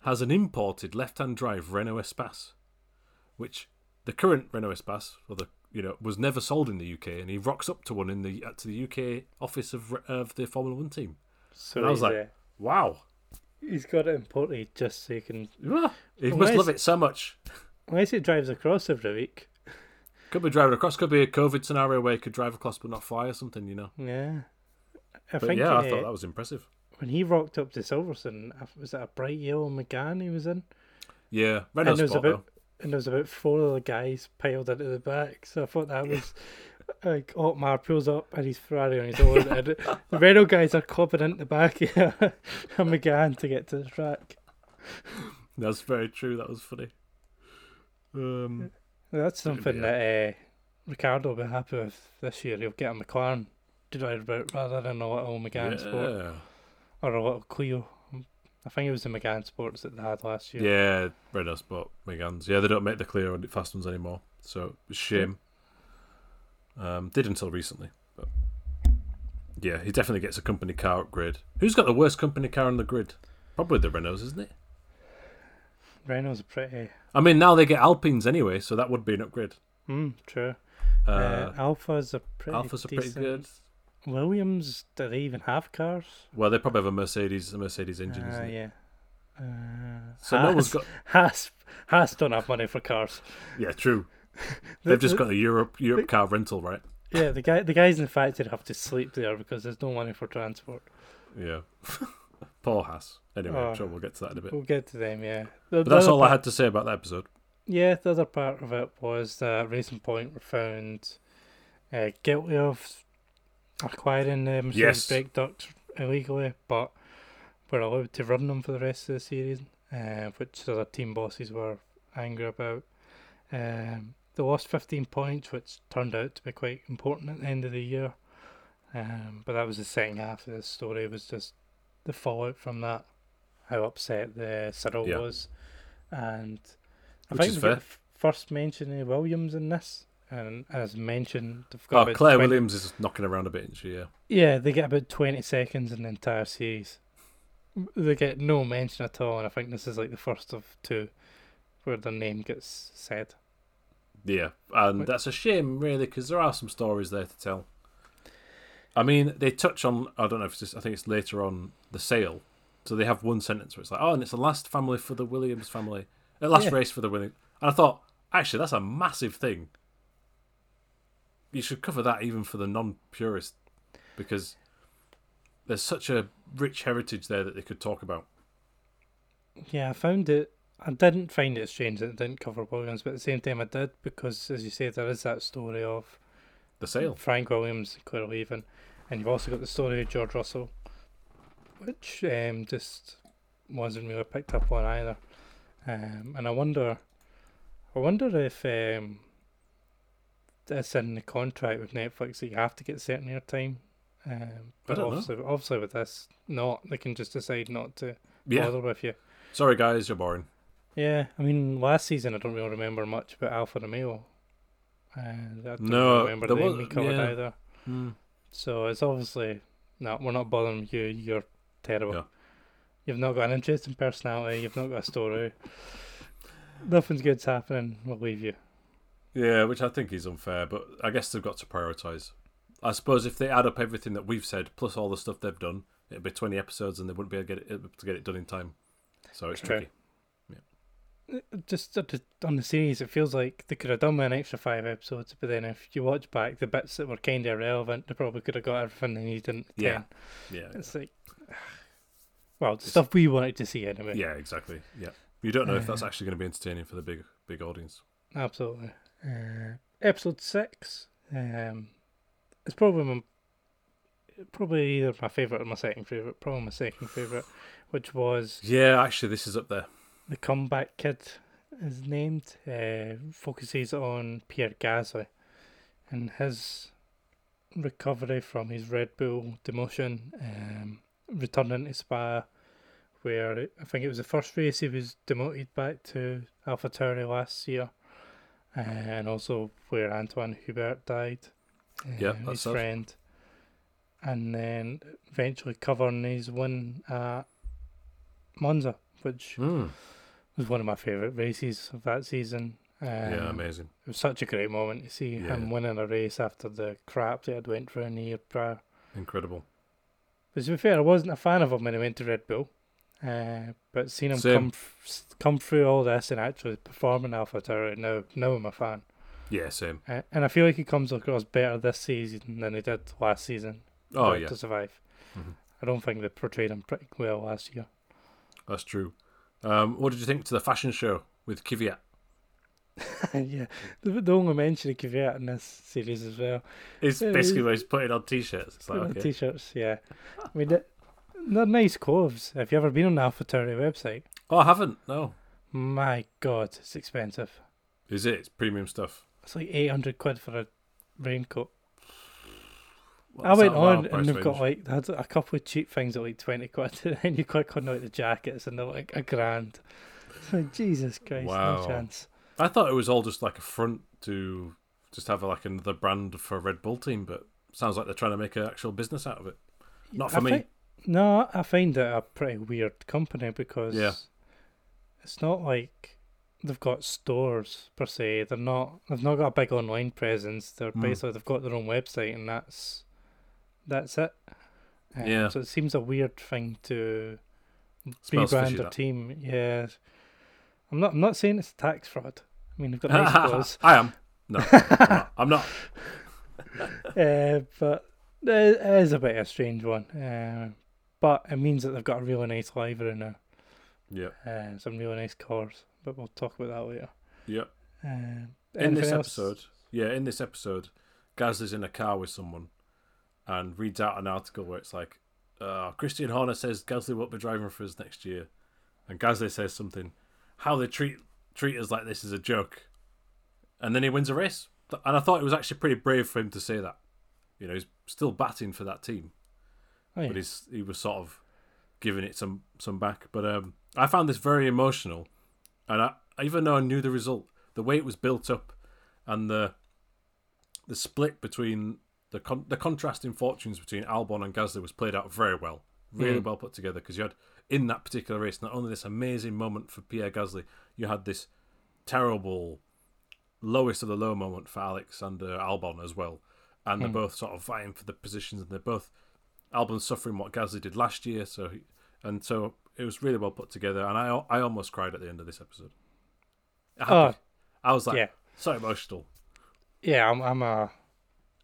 has an imported left-hand drive Renault Espace, which the current Renault Espace, or the you know, was never sold in the UK, and he rocks up to one in the uh, to the UK office of Re- of the Formula One team. So and I was like- uh, Wow, he's got it imported just so he can. He must love it so much. Unless he drives across every week. Could be driving across. Could be a COVID scenario where he could drive across but not fly or something. You know. Yeah. I But think yeah, uh, I thought that was impressive. when he rocked up to Silverstone, was that a bright yellow Megane he was in? Yeah, Renault and there's spot about though. and there was about four of the guys piled into the back. So I thought that was like Otmar pulls up and he's Ferrari on his own, and the Renault guys are clubbing into the back of a Megane to get to the track. That's very true. That was funny. Um, That's something that uh, Ricciardo will be happy with this year. He'll get a McLaren to drive about rather than a little Sport yeah, or a little Clio. I think it was the Megane Sports that they had last year. yeah, Renault spot Meganes. Yeah, they don't make the and fast ones anymore, so shame. Um, did until recently, but yeah, he definitely gets a company car upgrade. Who's got the worst company car on the grid? Probably the Renaults, isn't it? Renault's pretty. I mean, now they get Alpines anyway, so that would be an upgrade. Hmm, true. Uh, Uh, Alphas are pretty. Alphas are pretty good. Williams, do they even have cars? Well, they probably have a Mercedes, a Mercedes engine, isn't yeah. Uh, So no one's got. Haas, Haas don't have money for cars. Yeah, true. They've just got a Europe Europe car rental, right? Yeah, the guy, the guys in the factory have to sleep there because there's no money for transport. Yeah. Poor Haas. Anyway, I'm Oh. sure we'll get to that in a bit. We'll get to them, yeah. The, But that's all other I had to say about that episode. Yeah, the other part of it was that Racing Point were found uh, guilty of acquiring the Mercedes Yes. brake ducts illegally, but were allowed to run them for the rest of the series, uh, which other team bosses were angry about. Um, they lost 15 points, which turned out to be quite important at the end of the year. Um, but that was the second half of the story, It was just the fallout from that, how upset the Cyril Yeah. was. And I Which think we fair. get first mention of Williams in this. And as mentioned, they've got Oh, Claire 20 Williams is knocking around a bit, she? Yeah. yeah, they get about 20 seconds in the entire series. They get no mention at all, and I think this is like the first of two where their name gets said. Yeah, and that's a shame, really, because there are some stories there to tell. I mean, they touch on. I don't know if it's. Just, I think it's later on the sale. So they have one sentence where it's like, "Oh, and it's the last family for the Williams family, the last Yeah. race for the Williams." And I thought, actually, that's a massive thing. You should cover that even for the non-purist, because there's such a rich heritage there that they could talk about. Yeah, I found it. I didn't find it strange that it didn't cover Williams, but at the same time I did because, as you say, there is that story of The sale. Frank Williams and Claire Leaving, and you've also got the story of George Russell, which um, just wasn't really picked up on either. Um, and I wonder, I wonder if um, that's in the contract with Netflix that you have to get certain airtime. Um, but don't know. obviously, obviously with this, not they can just decide not to Yeah. bother with you. Sorry, guys, you're boring. Yeah, I mean, last season I don't really remember much about Alfa Romeo. Uh, I don't No, remember the name was- covered yeah. either. Hmm. So it's obviously no, we're not bothering you. You're terrible. You've not got an interesting personality. You've not got a story. Nothing's good's happening. We'll leave you. Yeah, which I think is unfair, but I guess they've got to prioritise. I suppose if they add up everything that we've said plus all the stuff they've done, it'd be twenty episodes, and they wouldn't be able to get it to get it done in time. So it's True. tricky. Just on the- series, it feels like they could have done with an extra five episodes. But then, if you watch back the bits that were kind of irrelevant, they probably could have got everything they needed in Yeah. Yeah, It's like, well, the stuff we wanted to see anyway. yeah, exactly. Yeah, you don't know if that's Uh, actually going to be entertaining for the big big audience. Absolutely. Uh, episode six. Um, it's probably my, probably either my favorite or my second favorite. Probably my second favorite, which was Yeah, actually, this is up there. The comeback kid. Is named. Uh, focuses on Pierre Gasly and his recovery from his Red Bull demotion. Um, returning to Spa, where I think it was the first race he was demoted back to AlphaTauri last year, uh, and also where Antoine Hubert died. uh, Yeah, his sad. friend, and then eventually covering his win at Monza, which Mm. Was one of my favourite races of that season. Um, yeah, amazing. It was such a great moment to see him winning a race after the crap that had went through in the year prior. Incredible. But to be fair, I wasn't a fan of him when he went to Red Bull. Uh, but seeing him Same. come f- come through all this and actually perform in AlphaTauri, now now I'm a fan. Yeah, same. Uh, and I feel like he comes across better this season than he did last season. Oh yeah, to survive. Mhm. I don't think they portrayed him pretty well last year. that's true. Um, what did you think to the fashion show with Kvyat? yeah, the, the mention of Kvyat in this series as well. It's Yeah, basically where he's putting on t-shirts. It's like okay. T-shirts, yeah. I mean, they're, nice clothes. Have you ever been on the AlphaTauri website? oh, I haven't. No, My God, it's expensive. is it? It's premium stuff. It's like eight hundred quid for a raincoat. Well, I went out of our on and they've range. got like they had a couple of cheap things at like twenty quid, and then you click on like the jackets and they're like a grand. Like Jesus Christ, Wow. no chance. I thought it was all just like a front to just have like another brand for a Red Bull team, but sounds like they're trying to make an actual business out of it. Not for I me. fi- no, I find it a pretty weird company because Yeah. it's not like they've got stores per se. They're not. They've not got a big online presence. They're Mm. basically they've got their own website and that's that's it. Um, Yeah. So it seems a weird thing to Smells rebrand that. team. Yeah. I'm not. I'm not saying it's tax fraud. I mean, they've got nice clothes. I am. No, I'm not. Uh, but it is a bit of a strange one. Uh, but it means that they've got a really nice livery now. Yeah, Uh, some really nice cars, but we'll talk about that later. yeah. Uh, In this else? episode, yeah, in this episode, Gaz is in a car with someone and reads out an article where it's like, uh, Christian Horner says Gasly won't be driving for us next year, and Gasly says something, how they treat treat us like this is a joke, and then he wins a race. And I thought it was actually pretty brave for him to say that. You know, he's still batting for that team, Oh, yeah. but he's he was sort of giving it some some back. But um, I found this very emotional, and I even though I knew the result, the way it was built up, and the the split between the con- the contrasting fortunes between Albon and Gasly was played out very well, really Mm. well put together. Because you had in that particular race not only this amazing moment for Pierre Gasly, you had this terrible lowest of the low moment for Alexander Albon as well, and they're Mm. both sort of vying for the positions, and they're both Albon suffering what Gasly did last year, so he, and so it was really well put together, and I I almost cried at the end of this episode. Happy. Oh, I was like yeah. so emotional. yeah, I'm, I'm a,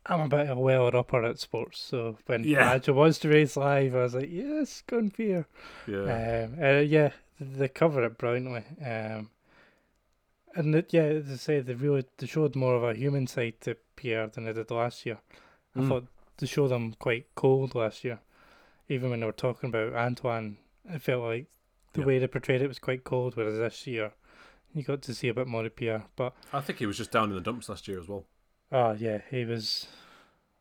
I'm a bit of a well upper at sports. So when Yeah. Was to race live, I was like, yes, go and Pierre. Yeah, Um, uh, yeah, they cover it brilliantly. Um, and it, yeah, as I say, they really they showed more of a human side to Pierre than they did last year. I Mm. thought they showed them quite cold last year. Even when they were talking about Antoine, it felt like the Yeah. way they portrayed it was quite cold. Whereas this year, you got to see a bit more of Pierre. But I think he was just down in the dumps last year as well. Oh yeah, he was.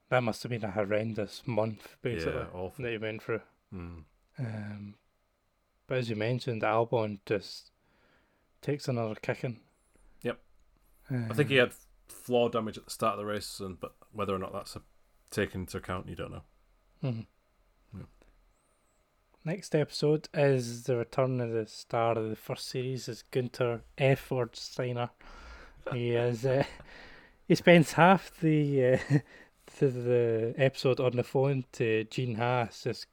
That must have been a horrendous month, basically, Yeah, awful. that he went through. Mm. Um, but as you mentioned, Albon just takes another kicking. Yep. Um, I think he had floor damage at the start of the race, and but whether or not that's a, taken into account, you don't know. Mhm. Yeah. Next episode is the return of the star of the first series is Guenther F. Steiner. He is uh, he spends half the uh, the, the episode on the phone to Gene Haas, just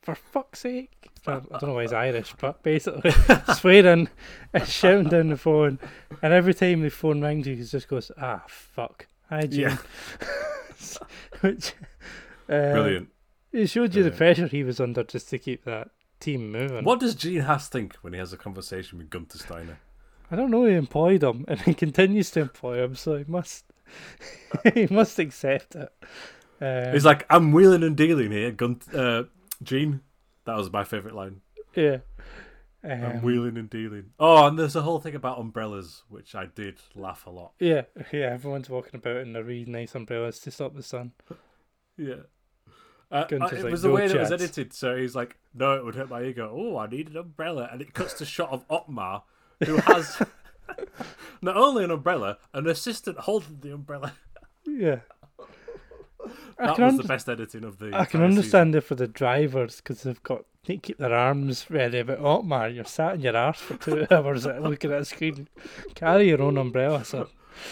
for fuck's sake. I don't know why he's Irish, but basically swearing and shouting down the phone. And every time the phone rings, he just goes, "Ah, fuck." Hi, Gene. Yeah. Which uh, Brilliant. it showed you the pressure he was under just to keep that team moving. What does Gene Haas think when he has a conversation with Guenther Steiner? I don't know. He employed him, and he continues to employ him, so he must he must accept it. Um, He's like, I'm wheeling and dealing here, Gun- uh, Gene. That was my favourite line. yeah. I'm Um, wheeling and dealing. Oh, and there's a whole thing about umbrellas, which I did laugh a lot. yeah, yeah. Everyone's walking about in their really nice umbrellas to stop the sun. Yeah. Uh, uh, it like, was the "No way that it was edited. So he's like, "No, it would hurt my ego." Oh, I need an umbrella, and it cuts to shot of Otmar, who has not only an umbrella, an assistant holding the umbrella. Yeah. I That was under- the best editing of the. I can understand it for the drivers because they've got they keep their arms ready. But oh man, you're sat in your arse for two hours looking at a screen. Carry your own umbrella, son.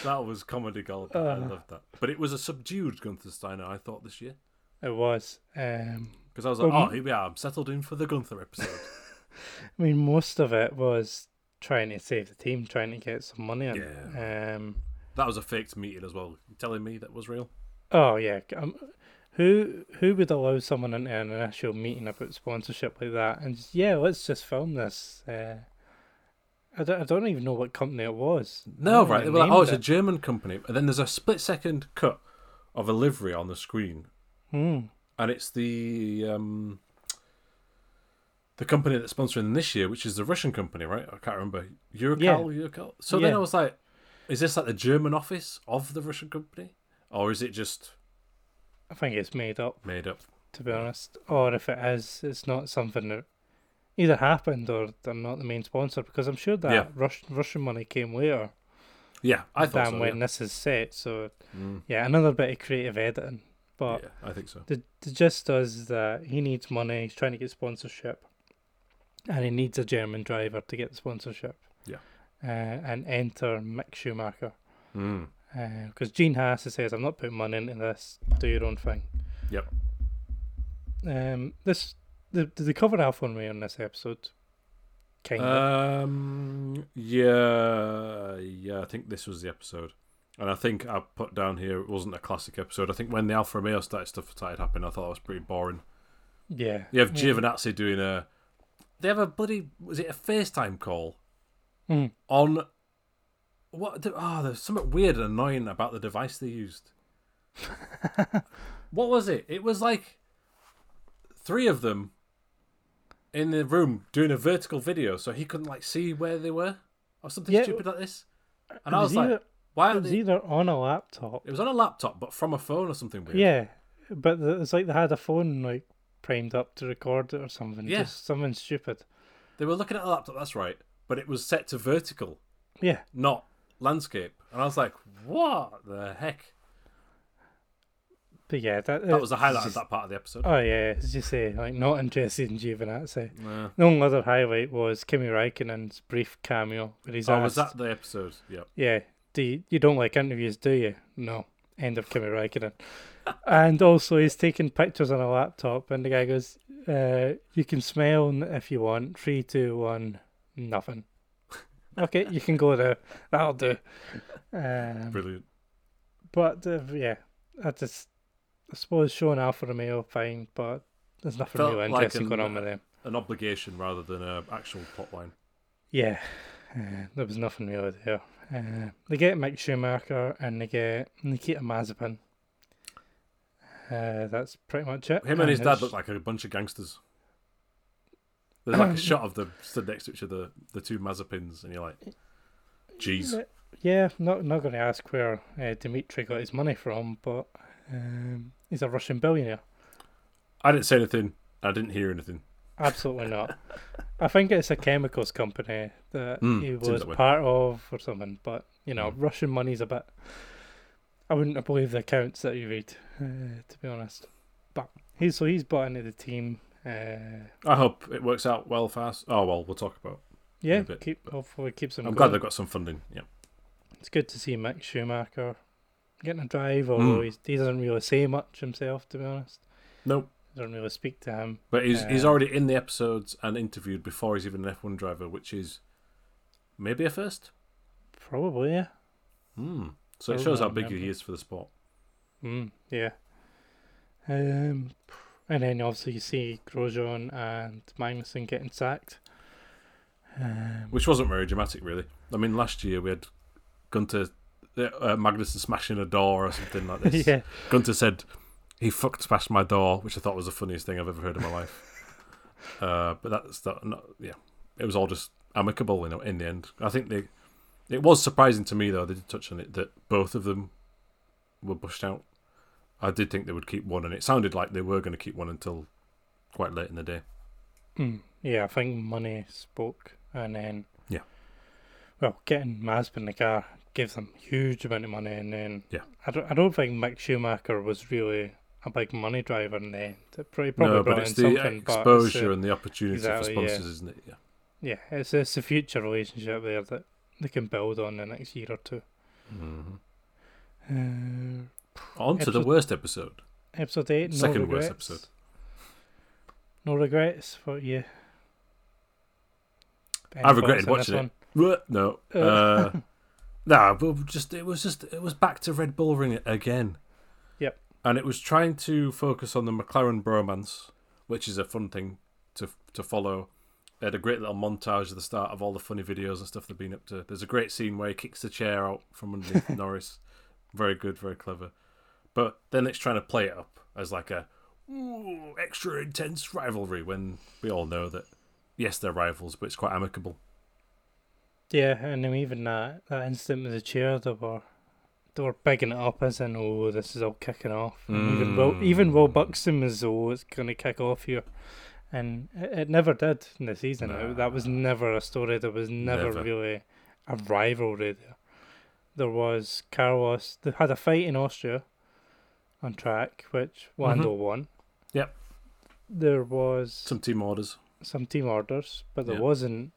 That was comedy gold. I Uh. loved that. But it was a subdued Guenther Steiner. I thought this year It was. Um, because I was like, Well, "Oh, here we are. I'm settled in for the Guenther episode." I mean, most of it was trying to save the team, trying to get some money in. Um, that was a faked meeting as well. You telling me that was real? oh yeah. Um, who who would allow someone into an initial meeting about sponsorship like that? And just, yeah, let's just film this. Uh, I don't, I don't even know what company it was. No, right. know They were like, oh, it's a. German company. And then there's a split second cut of a livery on the screen. Hmm. And it's the um, the company that's sponsoring them this year, which is the Russian company, right? I can't remember. Uralkali? Uralkali? So then I was like, is this like the German office of the Russian company? Or is it just I think it's made up, made up? to be honest. Or if it is, it's not something that either happened or they're not the main sponsor because I'm sure that Yeah. Rus- Russian money came later Yeah, I thought than so. when Yeah. this is set. So Mm, yeah, another bit of creative editing. But yeah, I think so. the the gist is that he needs money. He's trying to get sponsorship, and he needs a German driver to get the sponsorship. Yeah. Uh, and enter Mick Schumacher Mm. because Gene Haas says, "I'm not putting money into this. Do your own thing." Yep. Um, this the did they cover Alfa Romeo in this episode? Kind of. Um. Yeah. Yeah. I think this was the episode, and I think I put down here it wasn't a classic episode. I think when the Alfa Romeo started stuff started happening, I thought it was pretty boring. yeah. You have Yeah. Giovinazzi doing a. They have a bloody was it a FaceTime call Mm. on. What? Oh, there's something weird and annoying about the device they used. what was it? It was like three of them in the room doing a vertical video, so he couldn't like see where they were, or something Yeah, stupid like this. And I was like, "Why?" it was they... either on a laptop. It was on a laptop, but from a phone or something weird. Yeah, but it's like they had a phone like primed up to record it or something. Yeah. Just something stupid. They were looking at a laptop. That's right, but it was set to vertical. Yeah. not landscape. And I was like, what the heck? But yeah, that, That was uh, the highlight just- of that part of the episode. Oh yeah, as you say, like not interested in Giovinazzi. Eh? Yeah. The only other highlight was Kimi Raikkonen's brief cameo where he's Oh, was that the episode? Yeah. "Yeah, do you, you don't like interviews, do you?" No. End of Kimi Raikkonen. And also, he's taking pictures on a laptop, and the guy goes, uh, "You can smell if you want. Three, two, one, nothing." okay, you can go there. That'll do. Um, Brilliant. But uh, yeah, I just I suppose showing Alfa Romeo fine, but there's nothing Felt real like interesting an- going on with them. An obligation rather than an actual plot line. Yeah, uh, there was nothing really there. Uh, they get Mick Schumacher and they get Nikita Mazepin. Uh, that's pretty much it. Him and his dad look like a bunch of gangsters. There's like a shot of them stood next to each other, the two Mazepins, and you're like, jeez. Yeah, not not going to ask where uh, Dimitri got his money from, but um, he's a Russian billionaire. I didn't say anything. I didn't hear anything. Absolutely not. I think it's a chemicals company that Mm, he was that part of or something. But you know, Mm. Russian money's a bit. I wouldn't believe the accounts that you read, uh, to be honest. But he's so he's bought into the team. Uh, I hope it works out well fast. Oh well, we'll talk about. yeah, bit, keep hopefully keeps him. I'm going. glad they've got some funding. Yeah. It's good to see Mick Schumacher getting a drive, although Mm. he's, he doesn't really say much himself, to be honest. Nope. Doesn't really speak to him. But he's he's Uh, already in the episodes and interviewed before he's even an F1 driver, which is maybe a first. Probably, yeah. Hmm. So it shows how big he is for the sport. Mm, yeah. Um, and then obviously you see Grosjean and Magnussen getting sacked. Um, which wasn't very dramatic, really. I mean, last year we had Guenther uh, Magnussen smashing a door or something like this. yeah, Guenther said he fucked past my door, which I thought was the funniest thing I've ever heard in my life. uh, but that's that. Not, yeah, it was all just amicable, you know. In the end, I think they. It was surprising to me though. They did touch on it that both of them were pushed out. I did think they would keep one, and it sounded like they were going to keep one until quite late in the day. mm, yeah. I think money spoke, and then Yeah. Well, getting Mazepin in the car gives them huge amount of money, and then Yeah. I don't. I don't think Mick Schumacher was really a big money driver in the end. It probably, probably no, but it's in the it's, exposure uh, and the opportunity exactly, for yeah. sponsors, isn't it? Yeah. yeah, it's it's a future relationship there that they can build on the next year or two. hmm Uh, On to the worst episode. episode eight. No Second worst episode. No regrets for you. Any I regretted watching it. No. Uh, Uh, nah, but just it was just it was back to Red Bull Ring again. Yep. And it was trying to focus on the McLaren bromance, which is a fun thing to to follow. They had a great little montage at the start of all the funny videos and stuff they've been up to. There's a great scene where he kicks the chair out from underneath Norris. Very good, very clever. But then it's trying to play it up as like a ooh, extra intense rivalry when we all know that yes, they're rivals, but it's quite amicable. Yeah, and then even that that instant with the chair, they were they were bigging it up as in, oh, this is all kicking off. And Even Will, even Will Mm. Buxton was, oh, it's going to kick off here, and it, never did in the season. That was never a story. There was never, Never. really a rivalry there. There was Carlos. They had a fight in Austria on track, which Lando won. Mm-hmm. Yep. There was Some team orders. some team orders, but there Yeah. wasn't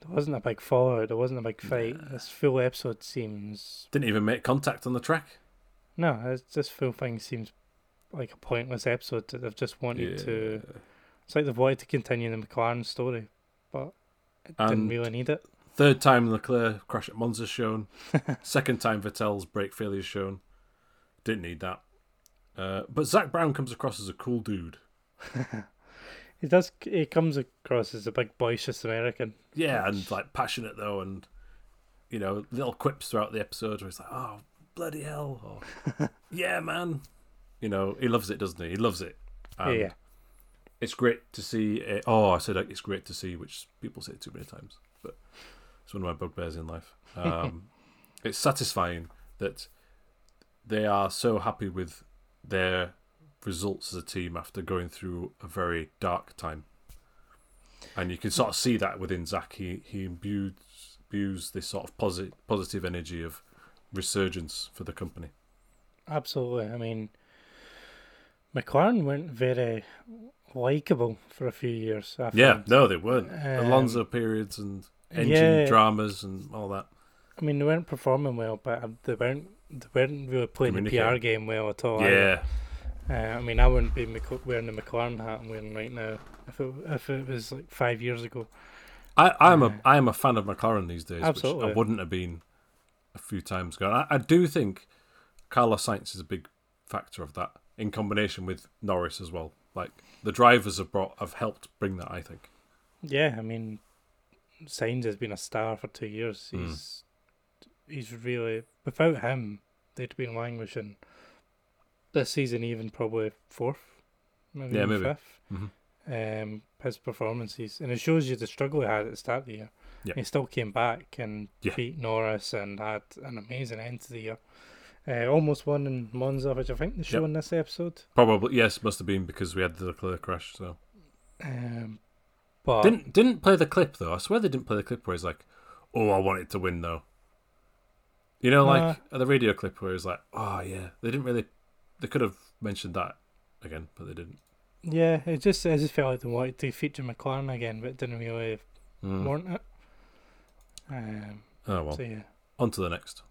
there wasn't a big fallout. There wasn't a big fight. Nah. This full episode seems Didn't even make contact on the track. no. It's, this full thing seems like a pointless episode that they've just wanted to. It's like they've wanted to continue the McLaren story, but it didn't really need it. Third time Leclerc crash at Monza shown. Second time Vettel's brake failure shown. Didn't need that. Uh, but Zak Brown comes across as a cool dude. He does. He comes across as a big boisterous American. Yeah, and like passionate though, and you know, little quips throughout the episode where he's like, "Oh, bloody hell!" or "Yeah, man." You know, he loves it, doesn't he? He loves it. And yeah, it's great to see. It. Oh, I said like, it's great to see, which people say too many times, but it's one of my bugbears in life. Um, it's satisfying that they are so happy with their results as a team after going through a very dark time, and you can sort of see that within Zak. He he imbues, imbues this sort of positive positive energy of resurgence for the company. absolutely. I mean, McLaren weren't very likable for a few years. I Yeah, found. no, they weren't. Um, Alonso periods and engine yeah. dramas and all that. I mean, they weren't performing well, but uh, they weren't they weren't really playing the PR game well at all. Yeah, Uh, I mean, I wouldn't be wearing the McLaren hat I'm wearing right now if it if it was like five years ago. I, I'm Uh, a I am a fan of McLaren these days, which Absolutely. I wouldn't have been a few times ago. I, I do think Carlos Sainz is a big factor of that, in combination with Norris as well. Like the drivers have brought have helped bring that. I think. Yeah, I mean, Sainz has been a star for two years. Mm. He's he's really without him, they'd been languishing. This season, even probably fourth, maybe, Yeah, maybe. 5th Mhm. Um, his performances, and it shows you the struggle he had at the start of the year. Yeah. He still came back and Yeah. beat Norris and had an amazing end to the year. Uh, almost won in Monza, which I think they show Yep. in this episode. Probably yes, must have been because we had the Leclerc crash. So Um, But Didn't didn't play the clip though. I swear they didn't play the clip where he's like, "Oh, I want it to win though." You know, like the radio clip where he's like, "Oh yeah." They didn't really. They could have mentioned that again, but they didn't. yeah, it just I just felt like they wanted to feature McLaren again, but didn't really Mm. warrant it. Um, Oh well. so yeah. On to the next.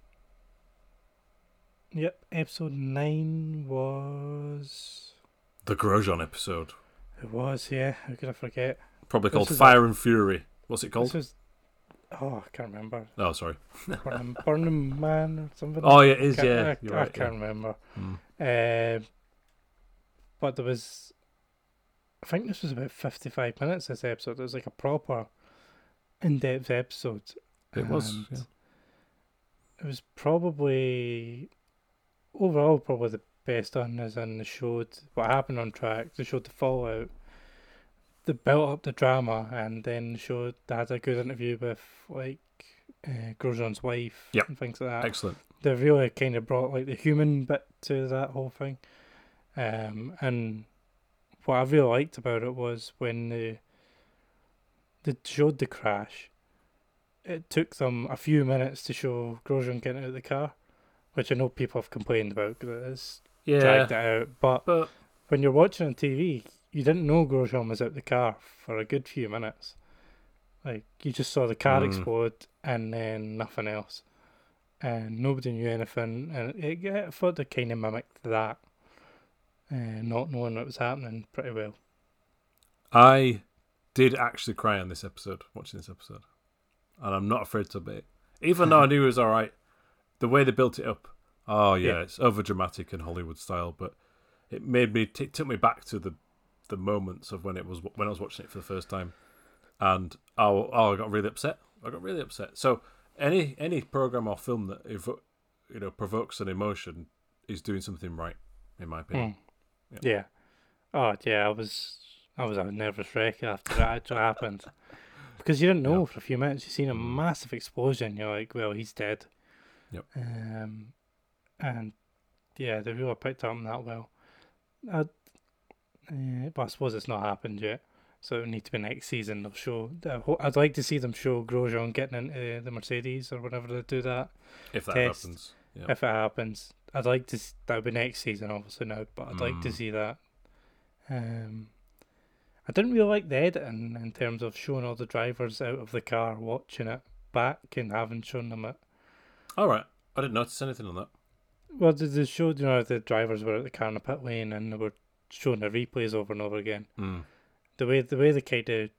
Yep, episode nine was. The Grosjean episode, It was, yeah. How could I forget? probably called is Fire and Fury. What's it This called? was. Oh, I can't remember. Oh, sorry. Burning, Burning Man or something. Oh, yeah, it is. Can't- Yeah, I, you're I can't remember. Mm. Um, but there was, I think this was about fifty-five minutes. This episode, it was like a proper, in-depth episode. It was. Yeah. It was probably, overall, probably the best done. As in, they showed what happened on track. They showed the fallout. They built up the drama, and then showed they had a good interview with like uh, Grosjean's wife Yep. and things like that Excellent. they really kind of brought like the human bit to that whole thing. Um, and what I really liked about it was when they they showed the crash. It took them a few minutes to show Grosjean getting out of the car, which I know people have complained about because it's Yeah. dragged it out. But But when you're watching on TV, you didn't know Grosjean was out the car for a good few minutes. Like you just saw the car Mm. explode and then nothing else, and nobody knew anything. And it, yeah, I thought they kind of mimicked that, uh, not knowing what was happening pretty well. I did actually cry on this episode, watching this episode, and I'm not afraid to admit. it. Even though I knew it was all right, the way they built it up. Oh yeah, Yeah. it's over dramatic and Hollywood style, but it made me t- took me back to the the moments of when it was when I was watching it for the first time, and oh, oh I got really upset. I got really upset. So any any program or film that evo- you know provokes an emotion is doing something right, in my opinion. Mm. Yeah. Oh yeah, I was I was a nervous wreck after that actually happened. Because you didn't know Yeah. for a few minutes, you seen a Mm. massive explosion, you're like, Well, he's dead. Yep. Um and yeah, they really picked up on that well. I uh, but I suppose it's not happened yet. So it would need to be next season they'll show I'd like to see them show Grosjean getting into the Mercedes or whenever they do that. If that Test. happens, yeah. If it happens, I'd like to. That would be next season, obviously now, but I'd like to Mm. see that. Um, I didn't really like the editing in terms of showing all the drivers out of the car, watching it back, and having shown them it. All right, I didn't notice anything on that. Well, they, showed you know the drivers were at the car in the pit lane, and they were showing the replays over and over again. Mm. The way the way they kind of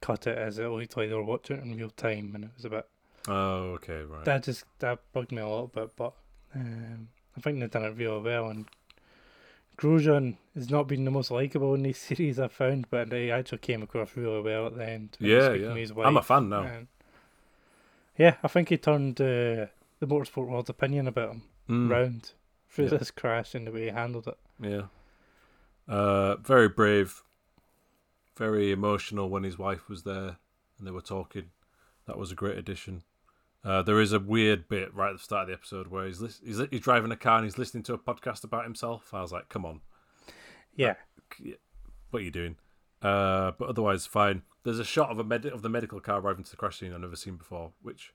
cut it is it looked like they were watching it in real time, and it was a bit Oh, okay, right. that just that bugged me a little bit, but um, I think they've done it really well. And Grosjean has not been the most likable in these series I've found, but they actually came across really well at the end. he yeah, yeah. I'm a fan now. and- yeah, I think he turned uh, the motorsport world's opinion about him Mm, round through Yeah. this crash and the way he handled it. Yeah. Uh, very brave. Very emotional when his wife was there and they were talking. That was a great addition. Uh, there is a weird bit right at the start of the episode where he's, he's he's driving a car and he's listening to a podcast about himself. I was like, "Come on, Yeah, what are you doing?" Uh, but otherwise, fine. There's a shot of a med- of the medical car arriving to the crash scene I've never seen before, which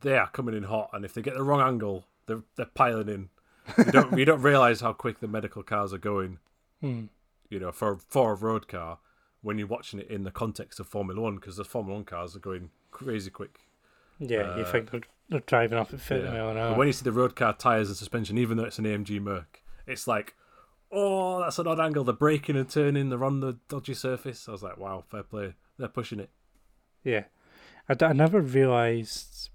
they are coming in hot, and if they get the wrong angle, they're they're piling in. You don't you don't realize how quick the medical cars are going. Hmm. You know, for for a road car, when you're watching it in the context of Formula One, because the Formula One cars are going crazy quick. yeah. you Uh, think they're, they're driving off at 50 Yeah. mile an But when you see the road car tires and suspension, even though it's an AMG Merc, it's like, oh, that's an odd angle. They're braking and turning. They're on the dodgy surface. I was like, wow, fair play. They're pushing it. Yeah, I, d- I never realised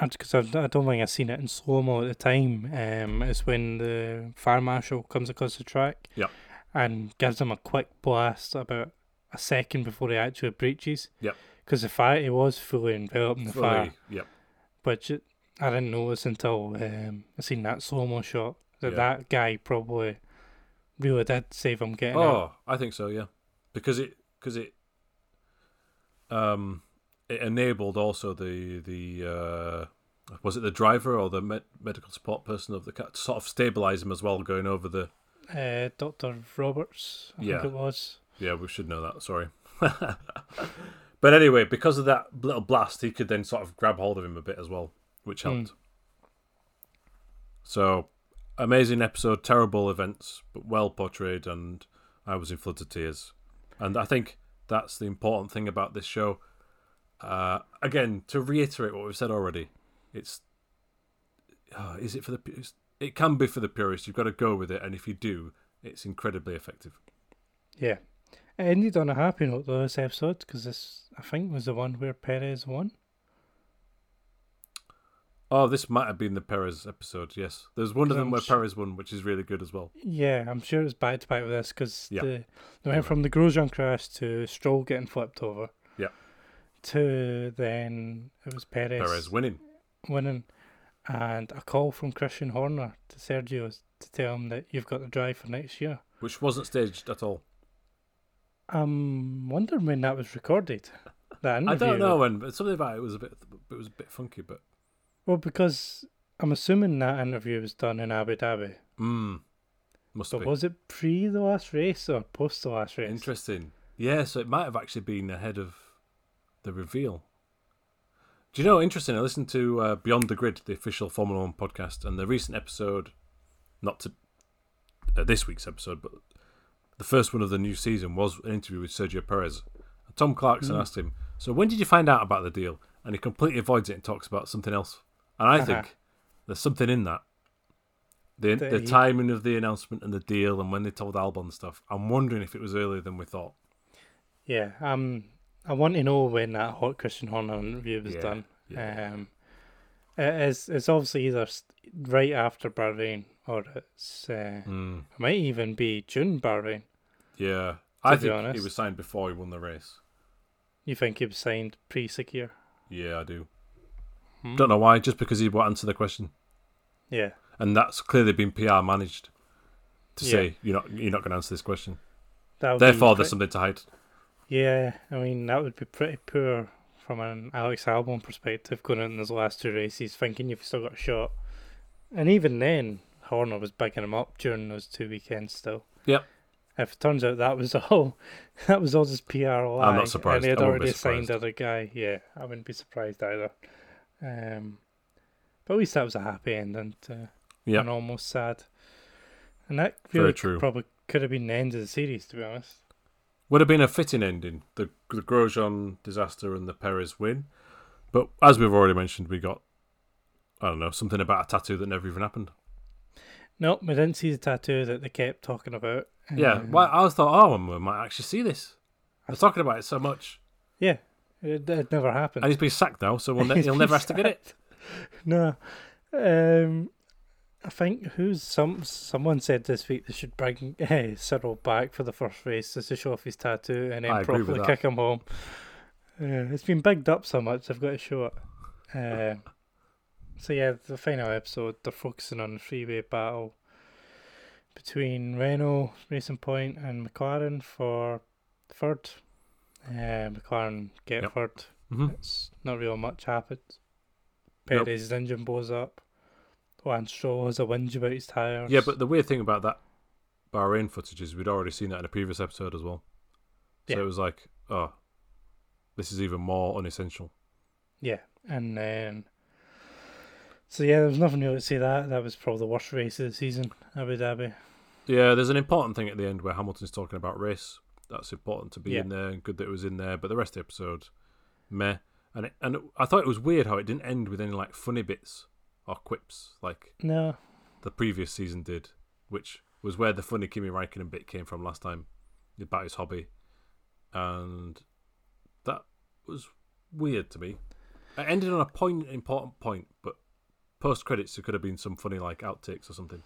because I, I don't think I've seen it in slow mo at the time. Um, is when the fire marshal comes across the track, Yep. and gives him a quick blast about a second before he actually breaches. Yep. Because the fire he was fully enveloped in the Fully- fire, Yep. which I didn't notice until um, I seen that slow mo shot that Yeah. that guy probably really did save him getting Oh, out. I think so. Yeah, because it because it um it enabled also the the uh was it the driver or the med- medical support person of the car to sort of stabilize him as well going over the Uh, Doctor Roberts, I Yeah. think it was. Yeah, we should know that. Sorry. but anyway, because of that little blast, he could then sort of grab hold of him a bit as well, which helped. So, amazing episode, terrible events, but well portrayed, and I was in floods of tears. And I think that's the important thing about this show. Uh, again, to reiterate what we've said already, it's uh, is it for the it can be for the purists. You've got to go with it, and if you do, it's incredibly effective. Yeah. It ended on a happy note though, this episode, because this, I think, was the one where Perez won. Oh, this might have been the Perez episode. Yes, there's one of them I'm where sh- Perez won, which is really good as well. Yeah, I'm sure it's back to back with this because Yeah. the, they went from the Grosjean crash to Stroll getting flipped over. To then it was Perez, Perez winning. winning, and a call from Christian Horner to Sergio to tell him that you've got the drive for next year. which wasn't staged at all. I'm wondering when that was recorded. That interview. I don't know when, but something about it was a bit, it was a bit funky. But Well, because I'm assuming that interview was done in Abu Dhabi. mm, must But be was it pre the last race or post the last race? interesting. Yeah, so it might have actually been ahead of the reveal. Do you know? Interesting. I listened to uh, Beyond the Grid, the official Formula One podcast, and the recent episode, not to uh, this week's episode, but the first one of the new season was an interview with Sergio Perez. Tom Clarkson Mm. asked him, "So when did you find out about the deal?" And he completely avoids it and talks about something else. And I Uh-huh. think there's something in that. The the timing of the announcement and the deal, and when they told Albon stuff. I'm wondering if it was earlier than we thought. Yeah, um, I want to know when that hot Christian Horner interview was Yeah, done. yeah. Um, it is, it's obviously either right after Bahrain or it's uh, Mm, it might even be June Bahrain. yeah, I think he was signed before he won the race. You think he was signed pre Sakhir? Yeah, I do. Hmm? Don't know why, just because he won't answer the question, Yeah, and that's clearly been PR managed to Yeah. say you're not you're not going to answer this question. that would be Therefore, there's something to hide. Yeah, I mean that would be pretty poor from an Alex Albon perspective going out in those last two races, thinking you've still got a shot. And even then, Horner was bigging him up during those two weekends still. Yep. If it turns out that was all, that was all just PR lie. I'm not surprised. And he had I wouldn't be already signed other guy. Yeah, I wouldn't be surprised either. Um, but at least that was a happy ending to Yep. an almost sad. And that really probably could have been the end of the series, to be honest. Would have been a fitting ending, the the Grosjean disaster and the Perez win. But as we've already mentioned, we got I don't know something about a tattoo that never even happened. Nope, we didn't see the tattoo that they kept talking about. Yeah, Um, well, I was thought, oh, we might actually see this. They're talking about it so much, Yeah, it, it never happened. and he's been sacked now, so we'll ne- he'll never have to get it. No, um, I think who's some someone said this week they should bring uh, Cyril back for the first race just to show off his tattoo and then I properly kick him home. Uh, it's been bigged up so much, I've got to show it. Uh, so yeah, the final episode they're focusing on the freeway battle between Renault, Racing Point, and McLaren for third. Uh, McLaren get Yep. third. hmm It's not real much happens. Nope. Perez's engine blows up. Lance Stroll has a whinge about his tyres. Yeah, but the weird thing about that Bahrain footage is we'd already seen that in a previous episode as well. So Yeah. it was like, oh, this is even more unessential. Yeah, and then. So yeah, there was nothing really to say that. That was probably the worst race of the season, Abu Dhabi. Yeah, there's an important thing at the end where Hamilton's talking about race. That's important to be Yeah. in there, and good that it was in there. But the rest of the episode, meh. And it, and I thought it was weird how it didn't end with any like funny bits or quips like No, the previous season did, which was where the funny Kimi Raikkonen bit came from last time about his hobby, and that was weird to me. It ended on a point, important point, but post credits there could have been some funny like outtakes or something.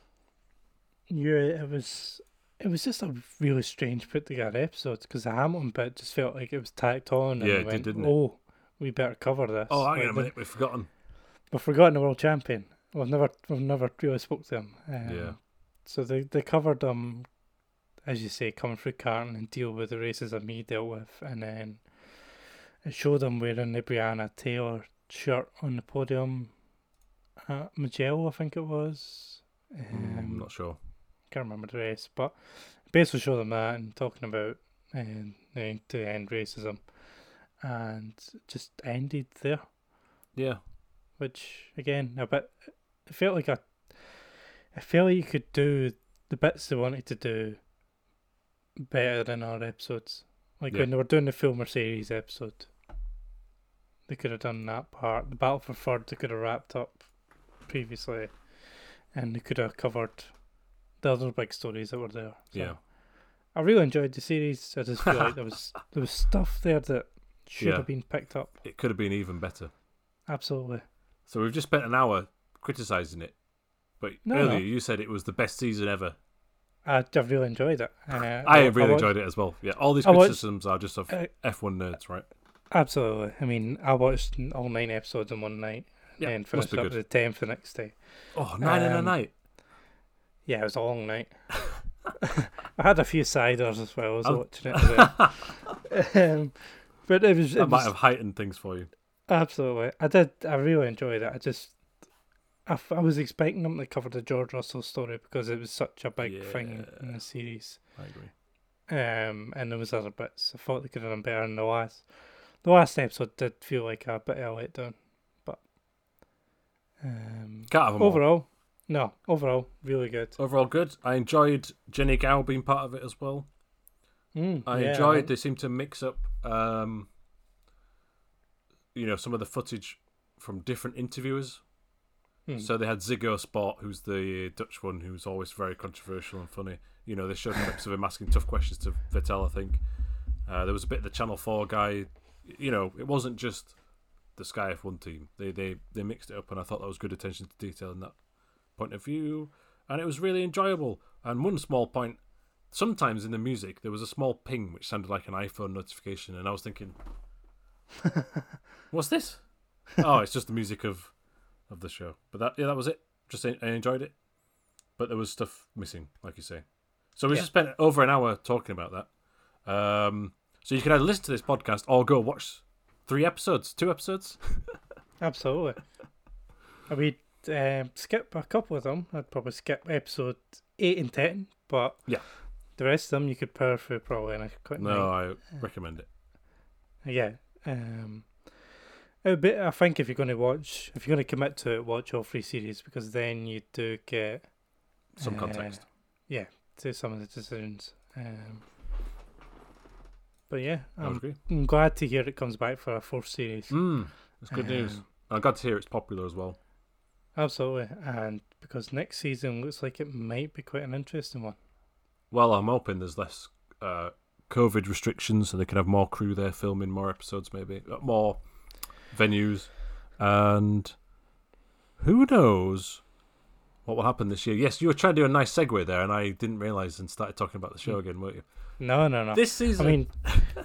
yeah, it was. It was just a really strange put together episode because the Hamilton bit just felt like it was tacked on. And Yeah, it did, went, didn't it? Oh, we better cover this. Oh, hang Like, on a minute, we've forgotten. We've forgotten the world champion. We've never, we've never really spoke to him. Um, Yeah. So they they covered um, as you say, coming through Carton and deal with the races that me dealt with, and then it showed them wearing the Breonna Taylor shirt on the podium at Mugello, I think it was. Mm, Um, I'm not sure. can't remember the race, but basically showed them that and talking about and uh, to end racism, and just ended there. Yeah. Which again, a bit. It felt like a. I felt like you could do the bits they wanted to do better in our episodes. Like Yeah. when they were doing the Filmer series episode, they could have done that part. The Battle for Ford, they could have wrapped up previously, and they could have covered the other big stories that were there. So Yeah. I really enjoyed the series. I just feel like there was there was stuff there that should Yeah. have been picked up. It could have been even better. Absolutely. So we've just spent an hour criticizing it, but No, earlier no. you said it was the best season ever. I, I've really enjoyed it. Uh, I really watched- enjoyed it as well. Yeah, all these I watched- criticisms are just of Uh, F1 nerds, right? Absolutely. I mean, I watched all nine episodes in one night Yeah, and finished up the tenth the next day. Oh, nine in a um, night. Yeah, it was a long night. I had a few ciders as well. I was I'll- watching it. um, but it was, That it might was have heightened things for you. Absolutely. I did. I really enjoyed it. I just. I, f- I was expecting them to cover the George Russell story because it was such a big thing in the series. I agree. Um, and there was other bits. I thought they could have done better in the last. The last episode did feel like a bit of a letdown, but um, them all. overall, no, overall, really good. Overall, good. I enjoyed Jenny Gow being part of it as well. Mm, I yeah, enjoyed. They seem to mix up, um, you know, some of the footage from different interviewers. mm, So they had Ziggo Sport, who's the Dutch one, who's always very controversial and funny. You know, they showed clips of him asking tough questions to Vettel. I think uh, there was a bit of the Channel Four guy. You know, it wasn't just the Sky F1 team. They they they mixed it up, and I thought that was good attention to detail in that point of view, and it was really enjoyable. And one small point. Sometimes in the music there was a small ping which sounded like an iPhone notification, and I was thinking, "What's this?" oh, it's just the music of of the show. But that yeah, that was it. Just I enjoyed it, but there was stuff missing, like you say. So we Yeah. just spent over an hour talking about that. Um, so you can either listen to this podcast or go watch three episodes, two episodes. absolutely. I would um, skip a couple of them. I'd probably skip episode eight and ten, but Yeah. the rest of them you could power through probably in a quick night. No, I recommend it. Yeah. Um, it would I think if you're going to watch, if you're going to commit to it, watch all three series because then you do get Some Uh, context. Yeah, to some of the decisions. Um, but yeah, I'm. I'm glad to hear it comes back for a fourth series. Mm, that's good news. Um, I'm glad to hear it's popular as well. Absolutely, and because next season looks like it might be quite an interesting one. Well, I'm hoping there's less uh, COVID restrictions, so they can have more crew there filming more episodes, maybe uh, more venues, and who knows what will happen this year. Yes, you were trying to do a nice segue there, and I didn't realise and started talking about the show again, weren't you? No, no, no. This season, I mean,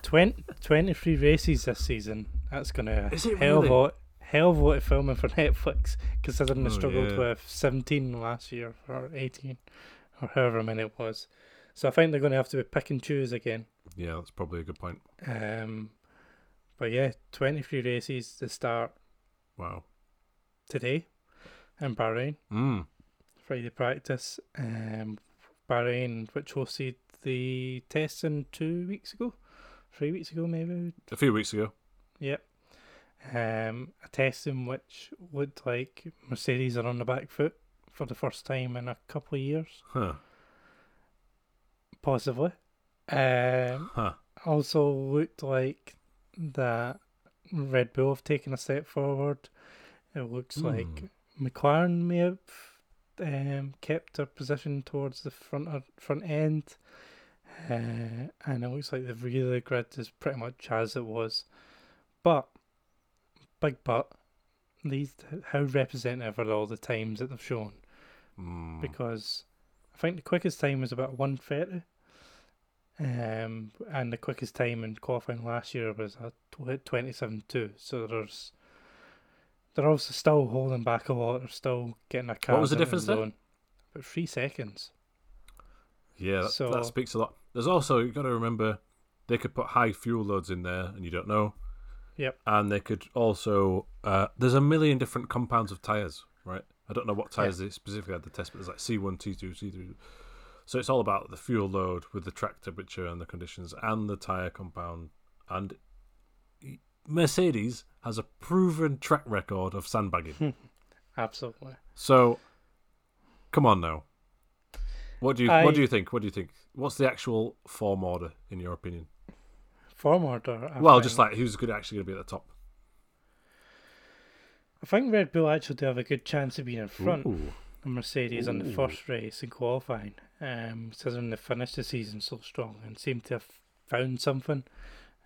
20, 23 races this season. That's gonna Is it hell really? lot, hell of a lot of filming for Netflix, considering they Oh, struggled yeah. with seventeen last year or eighteen, or however many it was. So I think they're going to have to be pick and choose again. Yeah, that's probably a good point. Um, but yeah, twenty three races to start Wow. today in Bahrain. Mm. Friday practice. Um, Bahrain, which hosted the testing two weeks ago, three weeks ago maybe. A few weeks ago. Yep. Um, a testing which looked like Mercedes are on the back foot for the first time in a couple of years, Huh. possibly. Um, Huh. also looked like that Red Bull have taken a step forward. It looks like McLaren may have um, kept their position towards the front of, front end, uh, and it looks like the rear of the grid is pretty much as it was. But big but these how representative are all the times that they've shown? Mm. Because I think the quickest time was about one thirty. Um, and the quickest time in qualifying last year was a twenty seven two. So there's they're also still holding back a lot. They're still getting a car. What was the difference there? About three seconds. Yeah, that, So- that speaks a lot. There's also you got to remember they could put high fuel loads in there, and you don't know. Yep. And they could also uh, there's a million different compounds of tires, right? I don't know what tires they specifically had to test, but there's like C1, C2, C3. So it's all about the fuel load with the track temperature and the conditions and the tire compound. And Mercedes has a proven track record of sandbagging. Hmm. Absolutely. so, come on now. What do you I- What do you think? What do you think? What's the actual form order in your opinion? Form order. I well, think- just like who's good actually going to be at the top? I think Red Bull actually do have a good chance of being in front Ooh. of Mercedes on the first race in qualifying, um, considering they finished the season so strong and seem to have found something.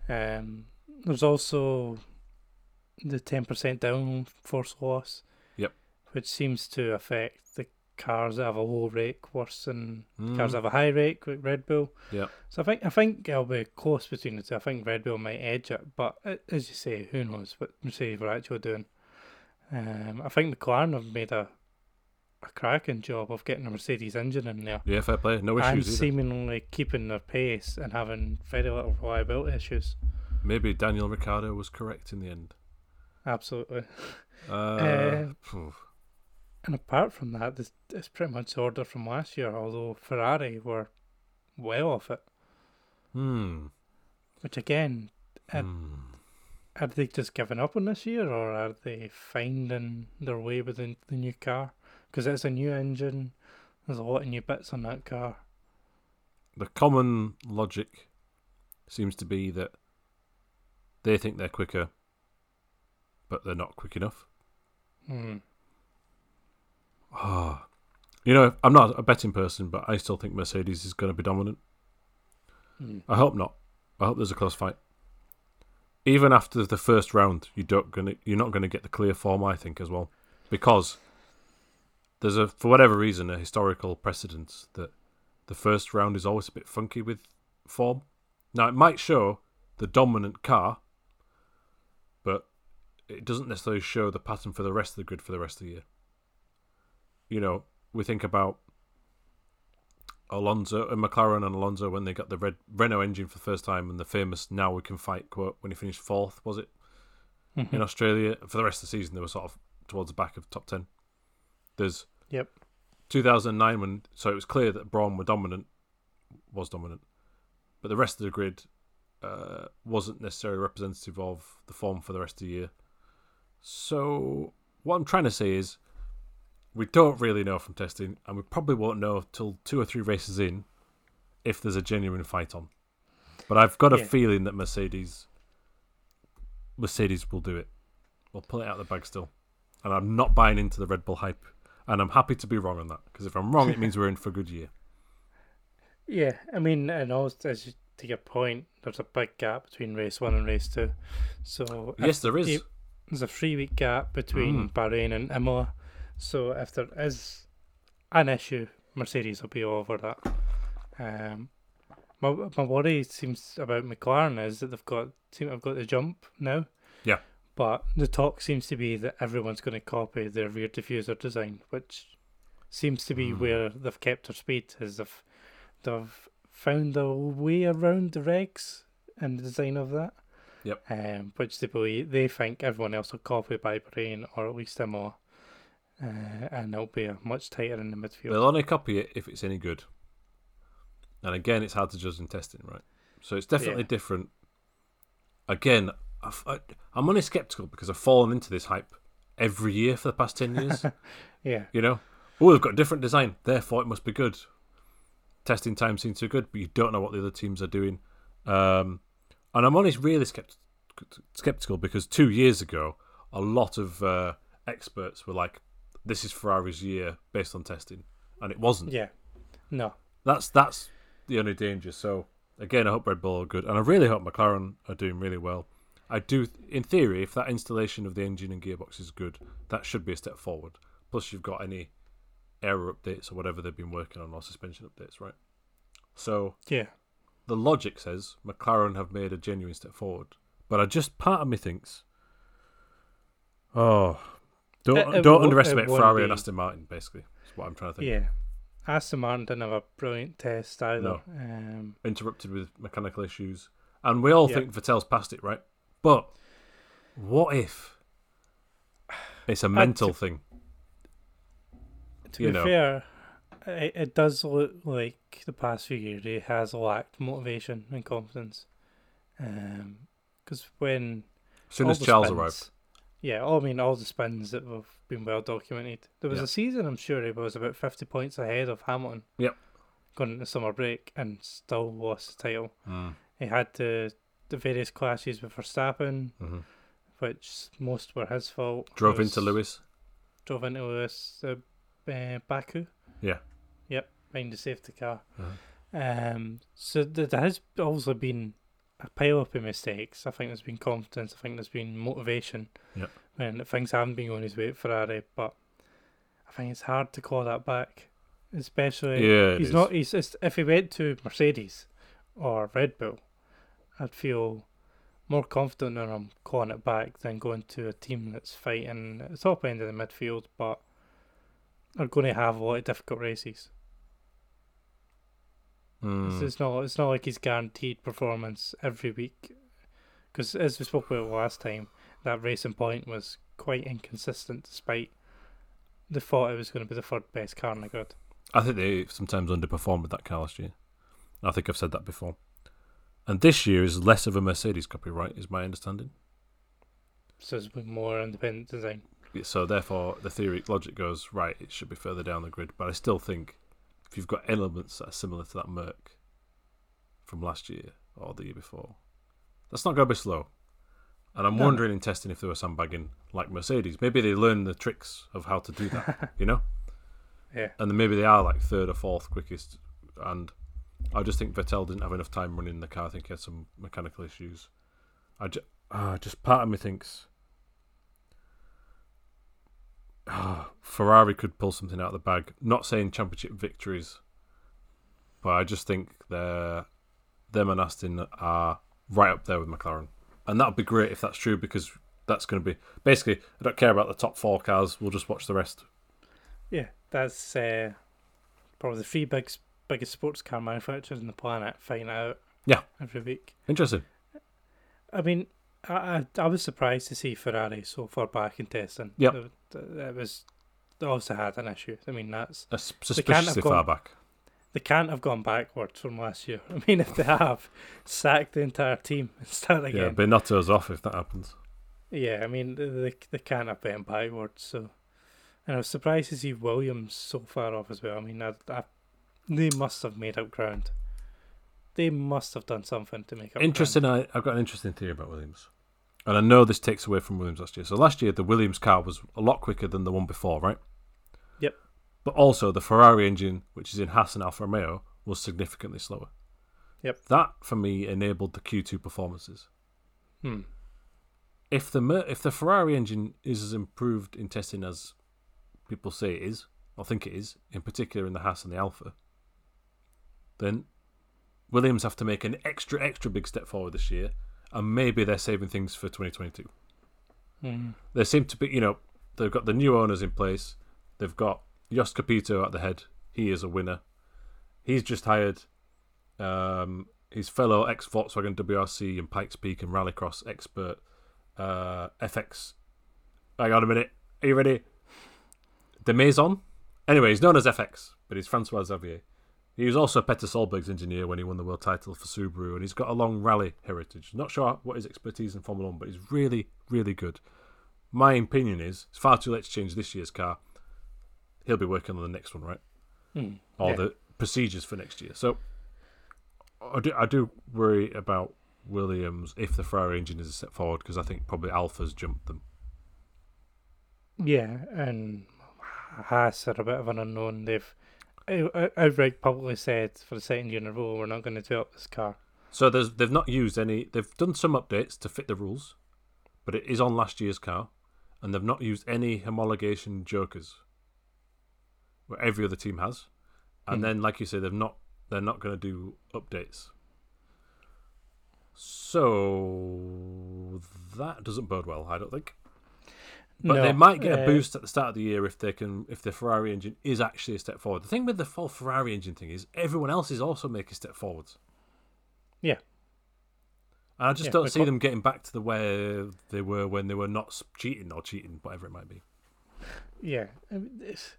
Um, there's also the ten percent down force loss. Yep. Which seems to affect the cars that have a low rake worse than cars Mm. that have a high rake like Red Bull. Yep. So I think I think it'll be close between the two. I think Red Bull might edge it, but uh, as you say, who knows what Mercedes were actually doing. Um, I think McLaren have made a a cracking job of getting a Mercedes engine in there Yeah, fair play. No and issues either. seemingly keeping their pace and having very little reliability issues. Maybe Daniel Ricciardo was correct in the end. Absolutely. Uh, phew. And apart from that, this it's pretty much order from last year. Although Ferrari were well off it, hmm. which again, Uh, Hmm. are they just giving up on this year, or are they finding their way with the, the new car? Because it's a new engine. There's a lot of new bits on that car. The common logic seems to be that they think they're quicker, but they're not quick enough. Hmm. Ah, you know, I'm not a betting person, but I still think Mercedes is going to be dominant. Hmm. I hope not. I hope there's a close fight. Even after the first round, you don't gonna you're not going to get the clear form. I think as well, because there's a for whatever reason a historical precedence that the first round is always a bit funky with form. Now it might show the dominant car, but it doesn't necessarily show the pattern for the rest of the grid for the rest of the year. You know, we think about Alonso and McLaren and Alonso when they got the red Renault engine for the first time and the famous "Now we can fight" quote when he finished fourth, was it mm-hmm. in Australia? For the rest of the season, they were sort of towards the back of top ten. There's Yep. 2009 when so it was clear that Brawn were dominant, was dominant, but the rest of the grid uh, wasn't necessarily representative of the form for the rest of the year. So what I'm trying to say is, we don't really know from testing, and we probably won't know till two or three races in if there's a genuine fight on. But I've got a Yeah. feeling that Mercedes, Mercedes will do it. We'll pull it out of the bag still, and I'm not buying into the Red Bull hype. And I'm happy to be wrong on that because if I'm wrong, it means we're in for a good year. Yeah, I mean, and also as you, to your point, there's a big gap between race one and race two. So Yes, there is. it- there's a three week gap between Mm. Bahrain and Imola. So if there is an issue, Mercedes will be over that. Um, my my worry seems about McLaren is that they've got seem to have got the jump now. Yeah. But the talk seems to be that everyone's going to copy their rear diffuser design, which seems to be Mm. where they've kept their speed. Is they've they've found a way around the regs and the design of that. Yep. Um, which they believe they think everyone else will copy by Bahrain, or at least Imola. Uh, and it'll be a much tighter in the midfield. They'll only copy it if it's any good. And again, it's hard to judge in testing, right? So it's definitely Yeah. different. Again, I've, I, I'm only skeptical because I've fallen into this hype every year for the past 10 years. yeah. you know, oh, they've got a different design, therefore it must be good. Testing time seems too good, but you don't know what the other teams are doing. Um, and I'm only really skept- skeptical because two years ago, a lot of uh, experts were like, this is Ferrari's year based on testing. And it wasn't. Yeah. No. That's that's the only danger. So again, I hope Red Bull are good, and I really hope McLaren are doing really well. I do, in theory, if that installation of the engine and gearbox is good, that should be a step forward. Plus, you've got any aero updates or whatever they've been working on, or suspension updates, right? So Yeah. the logic says McLaren have made a genuine step forward, but I just part of me thinks, oh, don't It- it don't underestimate Ferrari and Aston Martin. Basically, is what I'm trying to think. Yeah. Aston Martin didn't have a brilliant test either. No. Um, interrupted with mechanical issues, and we all Yeah. think Vettel's past it, right? But what if it's a mental thing? to You be know. fair, it, it does look like the past few years he has lacked motivation and confidence. Because when As soon as the Charles spins- arrived, Yeah, I mean, all the spins that have been well documented. There was a season, I'm sure, he was about 50 points ahead of Hamilton. Yep. Going into summer break and still lost the title. mm. He had the, the various clashes with Verstappen, hmm which most were his fault. drove There into Lewis. Drove into Lewis, uh, uh, Baku. Yeah. Yep, behind the safety car. Uh-huh. Um, so th- there has also been a pile up of mistakes. I think there's been confidence. I think there's been motivation. Yeah. When things haven't been going his way at Ferrari, but I think it's hard to call that back. Especially, Yeah, he's is. not. He's just, if he went to Mercedes or Red Bull, I'd feel more confident that I'm clawing it back than going to a team that's fighting at the top end of the midfield, but are going to have a lot of difficult races. Mm. It's, not. It's not like he's guaranteed performance every week. Because as we spoke about last time, that racing point was quite inconsistent, despite the thought it was going to be the third best car in the grid. I think they sometimes underperformed with that car last year. I think I've said that before. And this year is less of a Mercedes copyright, is my understanding. So it's more independent design. So therefore, the theory logic goes right. It should be further down the grid, but I still think if you've got elements that are similar to that Merc from last year or the year before, that's not going to be slow. And I'm No. wondering in testing if they were sandbagging like Mercedes. Maybe they learned the tricks of how to do that, you know. Yeah. And then maybe they are like third or fourth quickest. And I just think Vettel didn't have enough time running the car. I think he had some mechanical issues. I just, just part of me thinks ah, Ferrari could pull something out of the bag. Not saying championship victories, but I just think they're them and Aston are right up there with McLaren, and that'd be great if that's true because that's going to be basically. I don't care about the top four cars. We'll just watch the rest. Yeah, that's uh, probably the big, biggest sports car manufacturers on the planet it out. Yeah. every week. Interesting. I mean, I, I I was surprised to see Ferrari so far back in testing. Yeah. it, it was they also had an issue. I mean, that's That's can't suspiciously gone- far back. they can't have gone backwards from last year. I mean, if they have, sack the entire team and start again. Yeah, again. Binotto's off if that happens. Yeah, I mean, they they can't have been backwards. So, and I was surprised to see Williams so far off as well. I mean, I, I, they must have made up ground. They must have done something to make up. Interesting. I, I've got an interesting theory about Williams, and I know this takes away from Williams last year. So last year the Williams car was a lot quicker than the one before, right? Yep. But also the Ferrari engine, which is in Haas and Alfa Romeo, was significantly slower. Yep. That for me enabled the Q2 performances. Ground. If the if the Ferrari engine is as improved in testing as people say it is, or think it is, in particular in the Haas and the Alfa, then Williams have to make an extra extra big step forward this year, and maybe they're saving things for 2022. Hmm. Hmm. They seem to be, you know, they've got the new owners in place. They've got Jos Capito at the head. He is a winner. He's just hired um, his fellow ex Volkswagen WRC and Pikes Peak and Rallycross expert uh, FX. Hang on a minute. Are you ready? Demaison. Anyway, he's known as FX, but he's Francois Xavier. He was also Petter Solberg's engineer when he won the world title for Subaru, and he's got a long rally heritage. Not sure what his expertise in Formula One, but he's really, really good. My opinion is it's far too late to change this year's car. He'll be working on the next one, right? Hmm. Or Yeah. the procedures for next year. So I do, I do worry about Williams if the Ferrari engine is set forward because I think probably Alfa's jumped them. Yeah, and Haas are a bit of an unknown. They've outright publicly said for the second year in a row, we're not going to develop this car. So there's they've not used any. They've done some updates to fit the rules, but it is on last year's car, and they've not used any homologation jokers, where every other team has. And Hmm. then, like you say, they've not. They're not going to do updates. So that doesn't bode well, I don't think. But No, they might get a boost at the start of the year if they can, if the Ferrari engine is actually a step forward. The thing with the full Ferrari engine thing is everyone else is also making step forwards. Yeah. And I just Yeah, don't see them getting back to the way they were when they were not cheating or cheating, whatever it might be. Yeah, I mean, it's,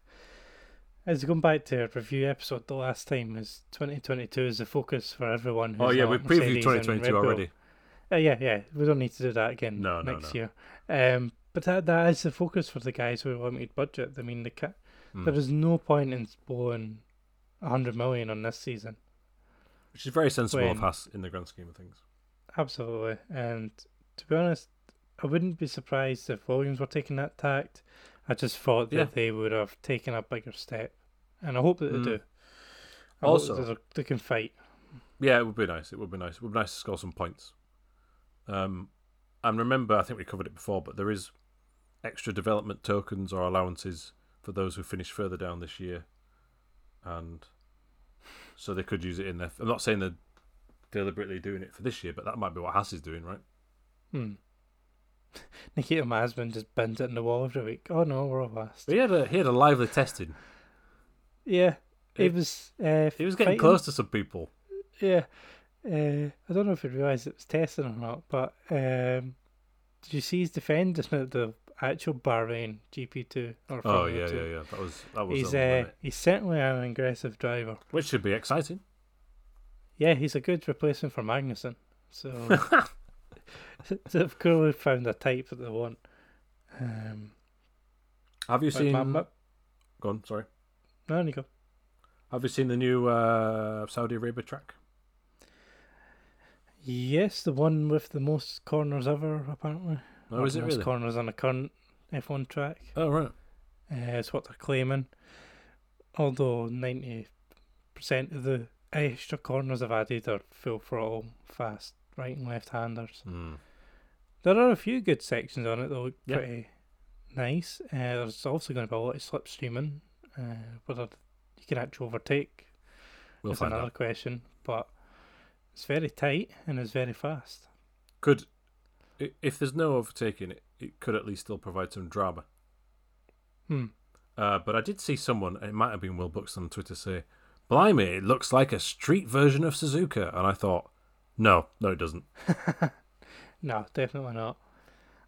As going back to our review episode the last time, is 2022 is the focus for everyone. Who's Oh yeah, we previewed 2022 already. Uh, yeah, yeah, we don't need to do that again No, no, next no. year. Um, but that that is the focus for the guys with limited budget. I mean, the ca- Mm. there is no point in blowing a hundred million on this season. Which is very sensible of when- Haas in the grand scheme of things. Absolutely. And to be honest, I wouldn't be surprised if Williams were taking that tact. I just thought that Yeah. they would have taken a bigger step. And I hope that they Mm. do. I Also- hope that they- they can fight. Yeah, it would be nice. It would be nice. It would be nice to score some points. Um, and remember, I think we covered it before, but there is extra development tokens or allowances for those who finish further down this year, and so they could use it in there. I'm not saying they're deliberately doing it for this year, but that might be what Haas is doing, right? Hmm. Nikita husband just bends it in the wall every week. Oh no, we're all last. But he had a he had a lively testing. Yeah, he He- was. Uh, He was getting fighting- close to some people. Yeah. Uh, I don't know if he realised it was testing or not, but um, did you see his defending at the actual Bahrain GP2 or Oh yeah, yeah, yeah. That was that was He's uh, he's certainly an aggressive driver. which should be exciting. Yeah, he's a good replacement for Magnussen. So they've clearly found a type that they want. Um, Have you seen? my- Go on, sorry. no, Nico. Have you seen the new uh, Saudi Arabia track? Yes, the one with the most corners ever, apparently. Oh, is the it really? corners on a current F1 track. Oh, right. Uh, it's what they're claiming. Although ninety percent of the extra corners I've added are full throttle, fast right and left handers. Hmm. There are a few good sections on it that look Yeah. pretty nice. Uh, there's also going to be a lot of slipstreaming, uh, whether you can actually overtake We'll is another out. question. But it's very tight and it's very fast. Could, i- if there's no overtaking, it, it could at least still provide some drama. Hmm. Uh, but I did see someone, it might have been Will Buxton on Twitter, say, Blimey, it looks like a street version of Suzuka. And I thought, no, no, it doesn't. No, definitely not.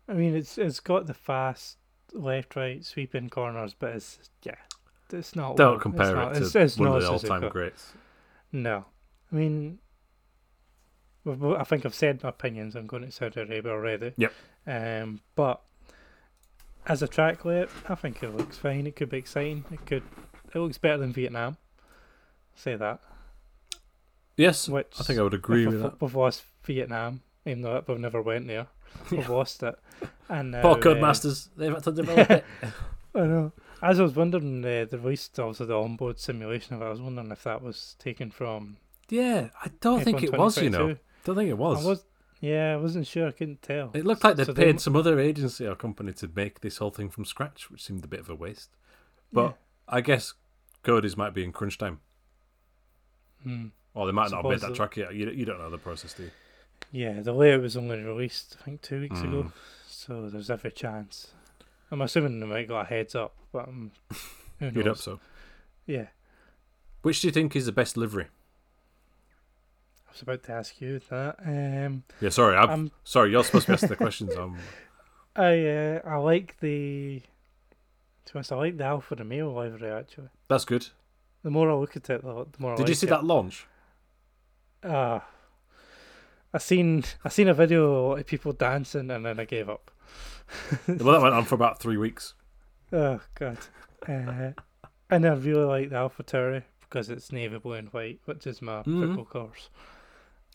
I mean, it's it's got the fast left right sweeping corners, but it's yeah, it's not. Don't one- compare it's not, it to it's, it's one not of the all time greats. No, I mean, I think I've said my opinions. I'm going to Saudi Arabia already. Yep. Um, but as a track layout, I think it looks fine. It could be exciting. It could. It looks better than Vietnam. Say that. Yes, Which I think I would agree with that. We've lost Vietnam, even though we've never went there. We've lost it. And now, Poor uh, Codemasters, they've had to develop it. I know. As I was wondering, uh, the released also the onboard simulation of it. I was wondering if that was taken from. Yeah, I don't think it was, you know. 2022. Don't think it was. I was. Yeah, I wasn't sure. I couldn't tell. It looked like they So paid they- some other agency or company to make this whole thing from scratch, which seemed a bit of a waste. But I guess Cody's might be in crunch time. Hmm. Or they might not have made that Suppose track yet. You, you don't know the process, do you? Yeah, the layout was only released, I think, two weeks Mm. ago. So there's every chance. I'm assuming they might got a heads up, but um, who knows? You'd hope so. Yeah, Which do you think is the best livery? I was about to ask you that. Um, Yeah, sorry. I'm, I'm sorry, you're supposed to be asking the questions. Um, I uh, I like the. To be honest, I like the Alfa Romeo livery actually. that's good. The more I look at it, the, more I Did you like see it. that launch? Ah, I seen I seen a video of a lot of people dancing and then I gave up. well, that went on for about three weeks. Oh god. Uh, and I really like the AlphaTauri because it's navy blue and white, which is my Mhm. football cars.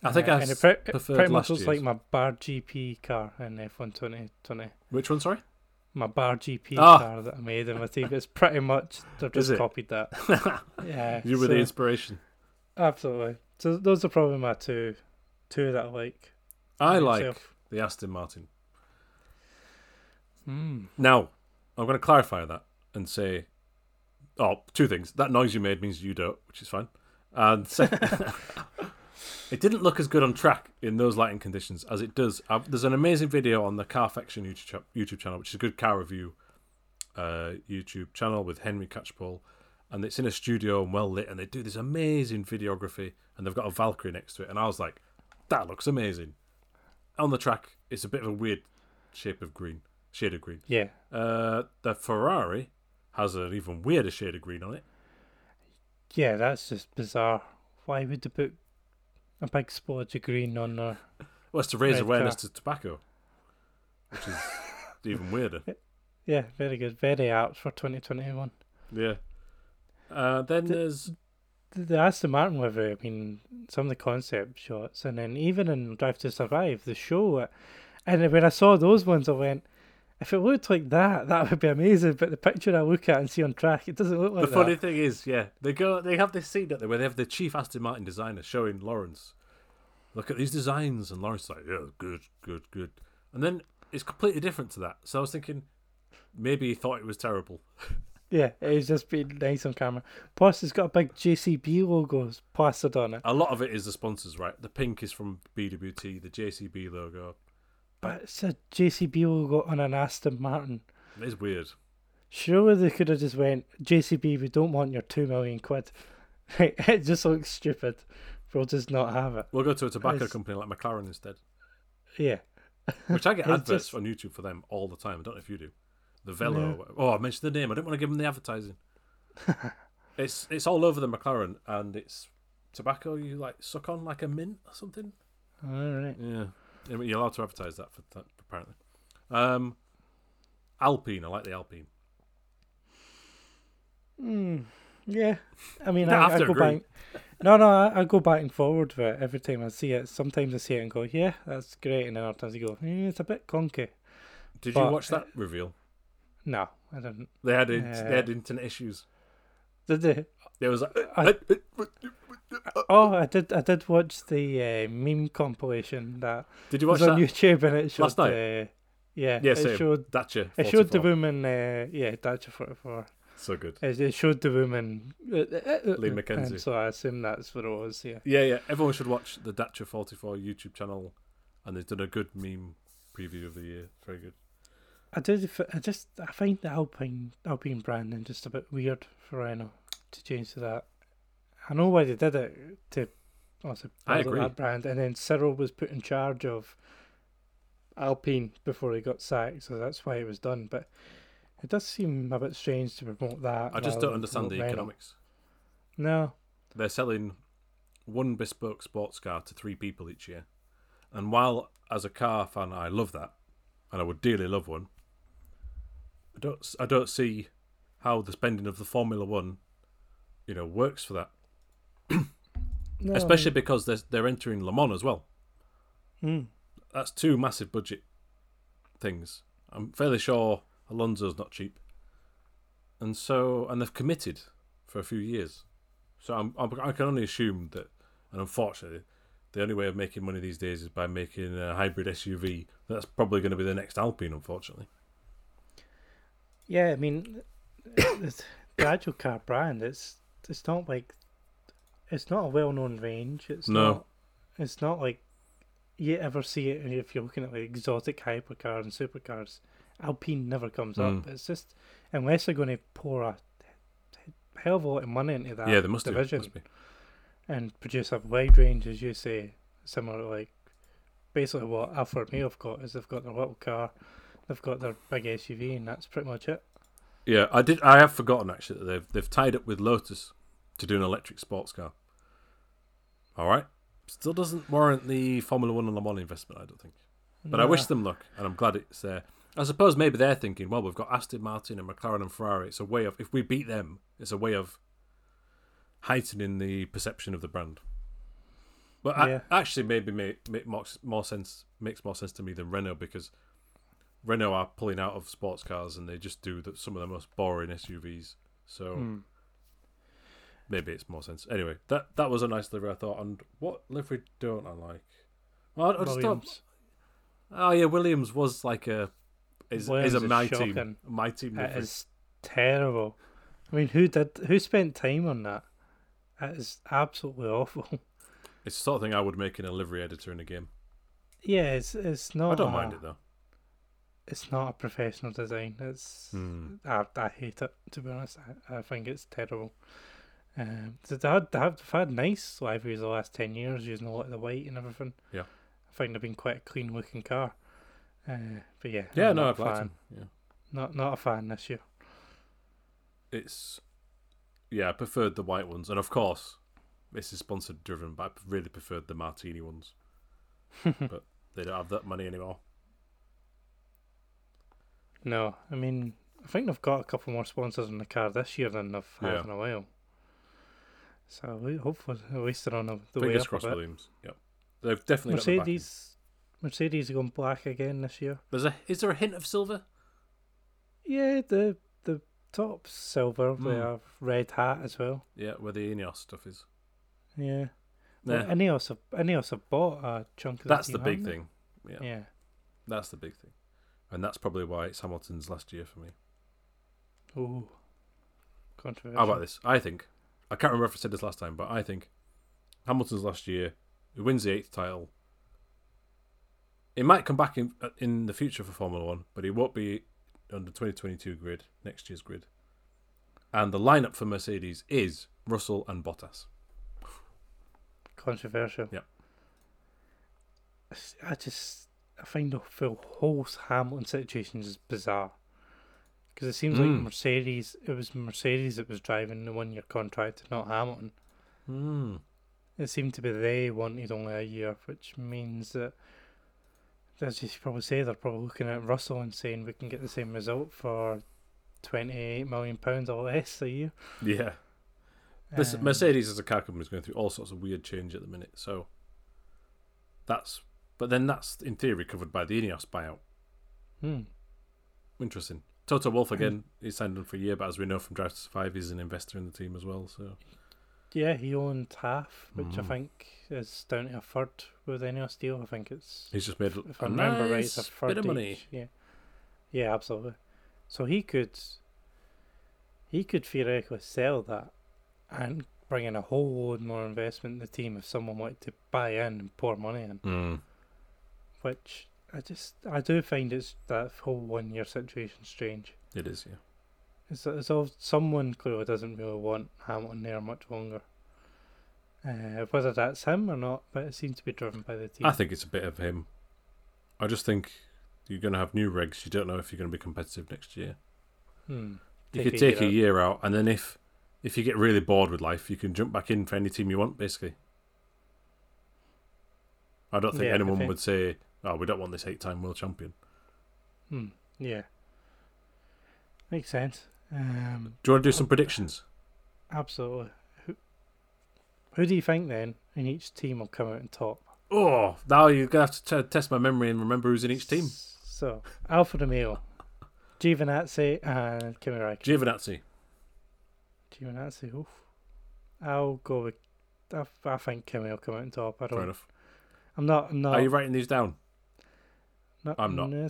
I think Uh, I and it pre- preferred pretty much looks like my Bar GP car in F1 2020. Which one, sorry? My Bar GP Ah. car that I made in my team. It's pretty much they've just it? copied that. Yeah, you were the inspiration. absolutely. So those are probably my two, two that I like. I like Yourself? the Aston Martin. Hmm. Now, I'm going to clarify that and say, oh, two things. That noise you made means you don't, which is fine. And second, it didn't look as good on track in those lighting conditions as it does. Uh, there's an amazing video on the Carfection YouTube, YouTube channel, which is a good car review uh, YouTube channel with Henry Catchpole. And it's in a studio and well lit, and they do this amazing videography, and they've got a Valkyrie next to it. And I was like, that looks amazing. On the track, it's a bit of a weird shape of green, shade of green. Yeah. Uh, the Ferrari has an even weirder shade of green on it. yeah, that's just bizarre. Why would they put a big splodge of green on there? Well, it's to raise Red awareness car. to tobacco, which is even weirder. Yeah, very good. Very apt for 2021. Yeah. Uh, then The- there's The, the Aston Martin livery, I mean, some of the concept shots, and then even in Drive to Survive, the show, and when I saw those ones, I went, if it looked like that, that would be amazing. But the picture I look at and see on track, it doesn't look like the funny that. thing is, yeah, they go. They have this scene where they have the chief Aston Martin designer showing Lawrence, look at these designs, and Lawrence is like, yeah, good, good, good, and then it's completely different to that. So I was thinking, maybe he thought it was terrible. Yeah, it's just been nice on camera. Plus, it's got a big JCB logo plastered on it. A lot of it is the sponsors, right? The pink is from BWT, the JCB logo. But it's a JCB logo on an Aston Martin. It's weird. Surely they could have just went, JCB, we don't want your two million quid. it just looks stupid. We'll just not have it. We'll go to a tobacco It's- company like McLaren instead, Yeah. which I get adverts just- on YouTube for them all the time. I don't know if you do. The Velo. Oh, I mentioned the name. I didn't want to give them the advertising. it's it's all over the McLaren, and it's tobacco you like suck on like a mint or something. All right. Yeah, you're allowed to advertise that for that apparently. Um, Alpine. I like the Alpine. Mm, yeah. I mean, I, I go agree. back. No, no, I, I go back and forward with it every time I see it. Sometimes I see it and go, yeah, that's great. And then other times I go, eh, it's a bit clunky. Did But, you watch that reveal? No, I didn't. They had uh, they had internet issues. Did they? There was like, I- Oh, I did. I did watch the uh, meme compilation that did you watch was on that? YouTube, and it showed. last night? Uh, yeah, Yeah, it same. showed. Dacia. It showed the woman. Uh, yeah, Dacia forty four. So good. It it showed the woman. Uh, Lee and McKenzie. So I assume that's what it was. Yeah. Yeah, yeah. Everyone should watch the Dacia 44 YouTube channel, and they've done a good meme preview of the year. Very good. I did. I just. I find the Alpine Alpine branding just a bit weird for Renault to change to that. I know why they did it to. Also, I agree. That brand, and then Cyril was put in charge of Alpine before he got sacked, so that's why it was done. But it does seem a bit strange to promote that. I just don't understand the Renault. economics. No, They're selling one bespoke sports car to three people each year, and while as a car fan I love that, and I would dearly love one, I don't. I don't see how the spending of the Formula One, you know, works for that. No Especially because they're they're entering Le Mans as well. Mm. that's two massive budget things. I'm fairly sure Alonso's not cheap, and so and they've committed for a few years. So I'm, I'm I can only assume that, and unfortunately, the only way of making money these days is by making a hybrid SUV. That's probably going to be the next Alpine, unfortunately. Yeah, I mean, the actual car brand, it's it's not like it's not a well-known range. It's No. not. It's not like you ever see it if you're looking at like exotic hypercars and supercars. Alpine never comes up. Mm. It's just unless they're going to pour a hell of a lot of money into that yeah, they must do. division Must be. and produce a wide range, as you say, similar to like basically what Alfa Romeo have got is they've got their little car, they've got their big SUV, and that's pretty much it. Yeah, I did. I have forgotten actually that they've they've tied up with Lotus to do an electric sports car. All right, still doesn't warrant the Formula One and Le Mans investment. I don't think. But I wish them luck, and I'm glad it's there. I suppose maybe they're thinking, well, we've got Aston Martin and McLaren and Ferrari. It's a way of, if we beat them, it's a way of heightening the perception of the brand. But Yeah. I, actually, maybe make, make more, more sense makes more sense to me than Renault because Renault are pulling out of sports cars and they just do the, some of the most boring SUVs. So Hmm. Maybe it's more sense. Anyway, that that was a nice livery, I thought. And what livery don't I like? Well, I, I just don't. Williams. Oh yeah, Williams was like a is Williams is a is my shocking. team, my team. That livery. is terrible. I mean, who did? Who spent time on that? That is absolutely awful. It's the sort of thing I would make in a livery editor in a game. yeah, it's it's not. I don't a- mind it though. It's not a professional design. It's Hmm. I, I hate it to be honest. I, I think it's terrible. Um, so they had they have they've had nice liveries the last ten years using a lot of the white and everything. Yeah. I think they've been quite a clean looking car. Uh, but yeah, Yeah, I'm no, not a fan. Yeah, Not not a fan this year. it's Yeah, I preferred the white ones, and of course, this is sponsored driven, but I really preferred the martini ones. but they don't have that money anymore. No, I mean, I think they've got a couple more sponsors in the car this year than they've had Yeah. in a while. So hopefully at least they're on the, the way Fingers crossed. Williams. Yep, they've definitely got. Mercedes, Mercedes are going black again this year. There's a is there a hint of silver? Yeah, the the top's silver. They Hmm. have red hat as well. Yeah, where the Ineos stuff is. Yeah. Yeah, Well, Ineos have Ineos have bought a chunk of that's the, the big thing. Yeah. Yeah. that's the big thing, and that's probably why it's Hamilton's last year for me. Ooh. Controversial. How about this? I think I can't remember if I said this last time, but I think Hamilton's last year, he wins the eighth title. It might come back in uh, in the future for Formula One, but he won't be on the 2022 grid, next year's grid. And the lineup for Mercedes is Russell and Bottas. Controversial. Yeah. I just I find the whole Hamilton situation is bizarre. Because it seems like Mm. Mercedes, it was Mercedes that was driving the one year contract, not Hamilton. Hmm. It seemed to be they wanted only a year, which means that, as you probably say, they're probably looking at Russell and saying we can get the same result for £28 million pounds or less a year. Yeah. This Um, Mercedes as a car company is going through all sorts of weird change at the minute. So that's, but then that's in theory covered by the Ineos buyout. hmm. Interesting. Toto Wolff again. He signed on for a year, but as we know from Drive to Survive, he's an investor in the team as well. So Yeah, he owned half, which I Mm. think is down to a third with Ineos deal. I think it's he's just made if a I remember right, nice it's a third bit of money. each. Yeah, yeah, absolutely. So he could, he could theoretically sell that and bring in a whole load more investment in the team if someone wanted to buy in and pour money in. Mm. Which I just I do find it's that whole one year situation strange. It is, yeah. It's, it's all someone clearly doesn't really want Hamilton there much longer. Uh, whether that's him or not, but it seems to be driven by the team. I think it's a bit of him. I just think you're going to have new regs. You don't know if you're going to be competitive next year. Hmm. You Take could a take year a out. year out, and then if if you get really bored with life, you can jump back in for any team you want. Basically, I don't think Yeah, anyone would say, "Oh, we don't want this eight-time world champion." Hmm. Yeah. Makes sense. Um, Do you want to do some predictions? absolutely. Who, who do you think then in each team will come out on top? Oh, now you're gonna have to t- test my memory and remember who's in each team. So Alfa Romeo, Giovinazzi, and Kimi Räikkönen. Giovinazzi. Giovinazzi. Oof. I'll go with. I, I think Kimi will come out on top. I don't. Fair enough. I'm not. I'm not. Are you writing these down? I'm not. no,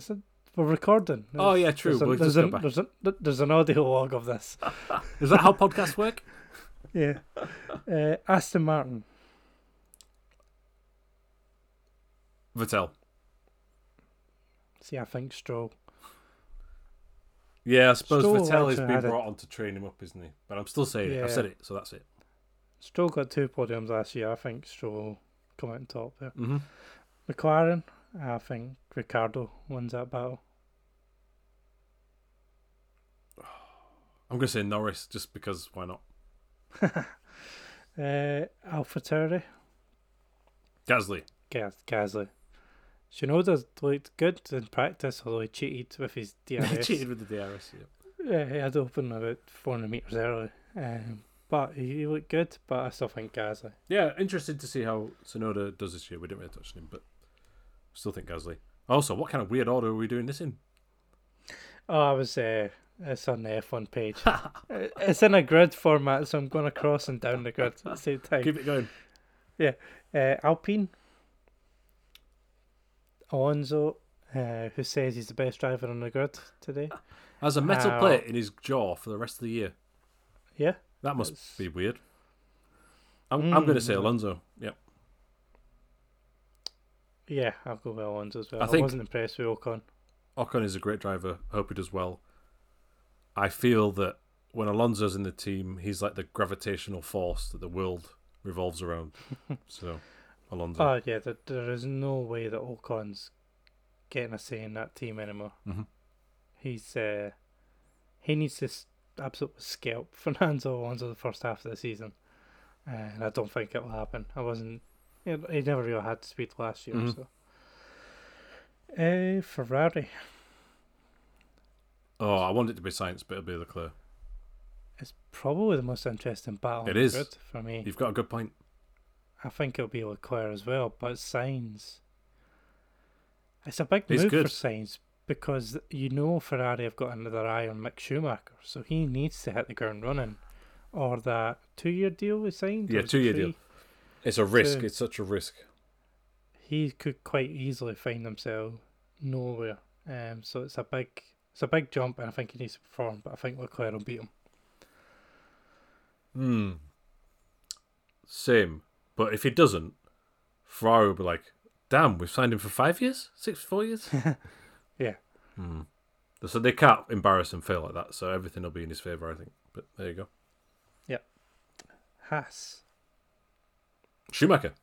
we're recording. Oh, yeah, true. There's, a- there's an, there's, a, there's an audio log of this. Is that how podcasts work? Yeah. Uh, Aston Martin. Vettel. See, I think Stroll. Yeah, I suppose Stroll Vettel has been brought on to train him up, isn't he? But I'm still saying it. I've said it, so that's it. Stroll got two podiums last year. I think Stroll come out on top there. Mm-hmm. McLaren, I think Ricciardo wins that battle. I'm going to say Norris just because why not? Uh, AlphaTauri, Gasly. Gas- Gasly. Tsunoda looked good in practice, although he cheated with his He DRS. cheated with the DRS. Yeah. Yeah, he had to open about 400 metres early. Um, but he, he looked good, but I still think Gasly. yeah, interested to see how Tsunoda does this year. We didn't really touch on him, but still think Gasly. Also, what kind of weird order are we doing this in? Oh, I was. Uh, it's on the F1 page. Uh, it's in a grid format, so I'm going across and down the grid at the same time. Keep it going. Yeah. Uh, Alpine, Alonso, uh, who says he's the best driver on the grid today. Has a metal How- plate in his jaw for the rest of the year. Yeah, That must That's- be weird. I'm, I'm going to say Mm. Alonso. Yep. Yeah, I'll go with Alonso as well. I I, wasn't impressed with Ocon. Ocon is a great driver. I hope he does well. I feel that when Alonso's in the team, he's like the gravitational force that the world revolves around. so, Alonso. Oh yeah, there, there is no way that Ocon's getting a say in that team anymore. Mhm. He's uh, he needs to absolutely scalp Fernando Alonso the first half of the season, and I don't think it'll happen. I wasn't. He never really had speed last year, Mhm. so. Uh, Ferrari. Oh, I want it to be Sainz, but it'll be Leclerc. It's probably the most interesting battle. It is. for me. You've got a good point. I think it'll be Leclerc as well, but Sainz. It's a big He's move for good. Sainz because you know Ferrari have got another eye on Mick Schumacher, so he needs to hit the ground running, or that two-year deal is signed. Yeah, two-year deal. It's a risk. It's such a risk. He could quite easily find himself nowhere. Um, so it's a big, it's a big jump, and I think he needs to perform. But I think Leclerc will beat him. Hmm. Same. But if he doesn't, Ferrari will be like, damn, we've signed him for five years? Six, four years? Yeah. Hmm. So they can't embarrass and fail like that. So everything will be in his favour, I think. But there you go. Yep. Haas. Schumacher.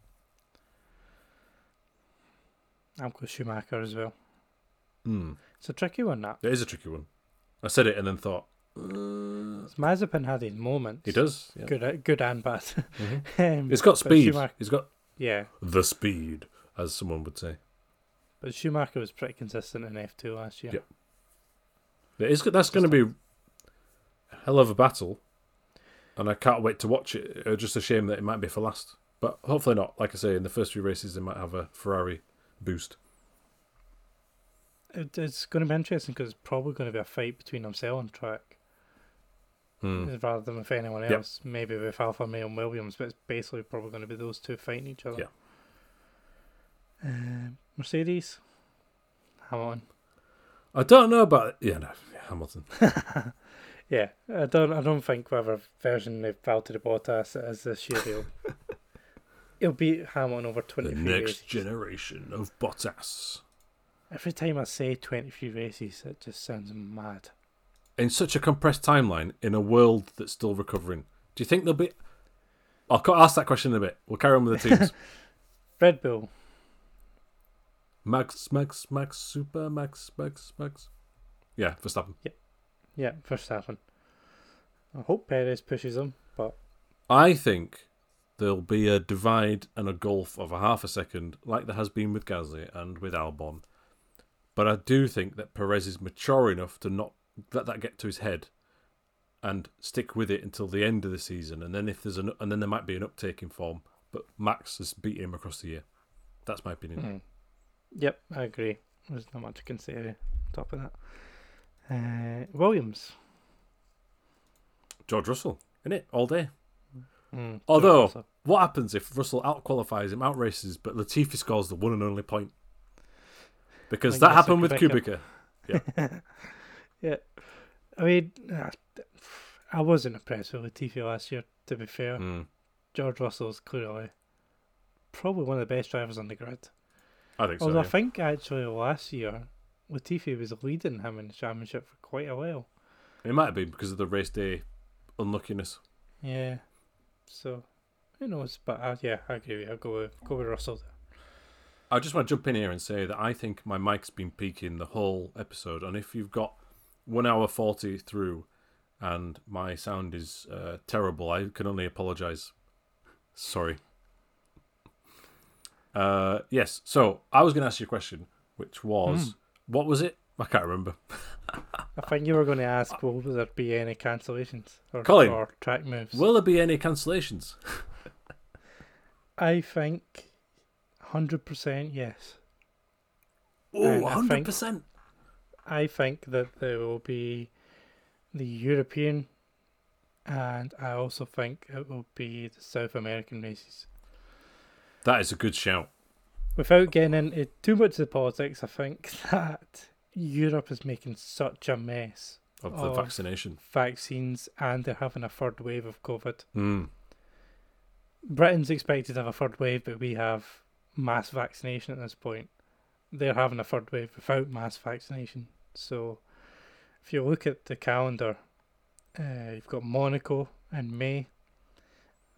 I'm going Schumacher as well. Hmm. It's a tricky one. That It is a tricky one. I said it and then thought, uh, Mazepin had his moments. he does. Yeah. good, good and bad. Mhm. um, It's got speed. Schumacher- He's got yeah, the speed, as someone would say. but Schumacher was pretty consistent in F two last year. Yeah. It is, that's going to be a hell of a battle, and I can't wait to watch it. It's just a shame that it might be for last, but hopefully not. Like I say, in the first few races, they might have a Ferrari boost. It's going to be interesting because it's probably going to be a fight between himself and track Hmm. rather than with anyone Yep. else. Maybe with Alfa Romeo and Williams, but it's basically probably going to be those two fighting each other. Yeah. Um, Mercedes, Hamilton. I don't know about yeah, no, Hamilton. Yeah, I don't. I don't think whatever version they've Valtteri Bottas as this year, he'll, beat Hamilton over The next races. generation of Bottas. Every time I say twenty three races, it just sounds mad. In such a compressed timeline, in a world that's still recovering, do you think there'll be? I'll ask that question in a bit. We'll carry on with the teams. Red Bull, Max, Max, Max, Super, Max, Max, Max. Yeah, Verstappen. Yeah, yeah, Verstappen. I hope Perez pushes him, but I think there'll be a divide and a gulf of a half a second, like there has been with Gasly and with Albon. But I do think that Perez is mature enough to not let that get to his head and stick with it until the end of the season. And then if there's an and then there might be an uptake in form. But Max has beat him across the year. That's my opinion. mm. yep, I agree. There's not much I can say on top of that. Uh, Williams. George Russell, in it all day. Mm, Although- What happens if Russell outqualifies him, outraces, but Latifi scores the one and only point? Because that happened with Kubica. Kubica. yeah, I mean, I wasn't impressed with Latifi last year. To be fair, Mm, George Russell's clearly probably one of the best drivers on the grid. I think so. Although yeah. I think actually last year Latifi was leading him in the championship for quite a while. It might have been because of the race day unluckiness. Yeah, so who knows? But uh, yeah, I agree. with you. I'll go with go with Russell. There. I just want to jump in here and say that I think my mic's been peaking the whole episode, and if you've got one hour forty through, and my sound is uh, terrible, I can only apologise. Sorry. Uh, yes. So I was going to ask you a question, which was, what was it? I can't remember. I think you were going to ask, will there be any cancellations or, Colin, or track moves? Will there be any cancellations? I think hundred percent yes. Oh, And I 100 think- percent. I think that there will be the European, and I also think it will be the South American races. That is a good shout. Without getting into too much of the politics, I think that Europe is making such a mess. Of the Of- vaccination. Vaccines, and they're having a third wave of COVID. Mm. Britain's expected to have a third wave, but we have mass vaccination at this point. They're having a third wave without mass vaccination. So, if you look at the calendar, uh, you've got Monaco in May.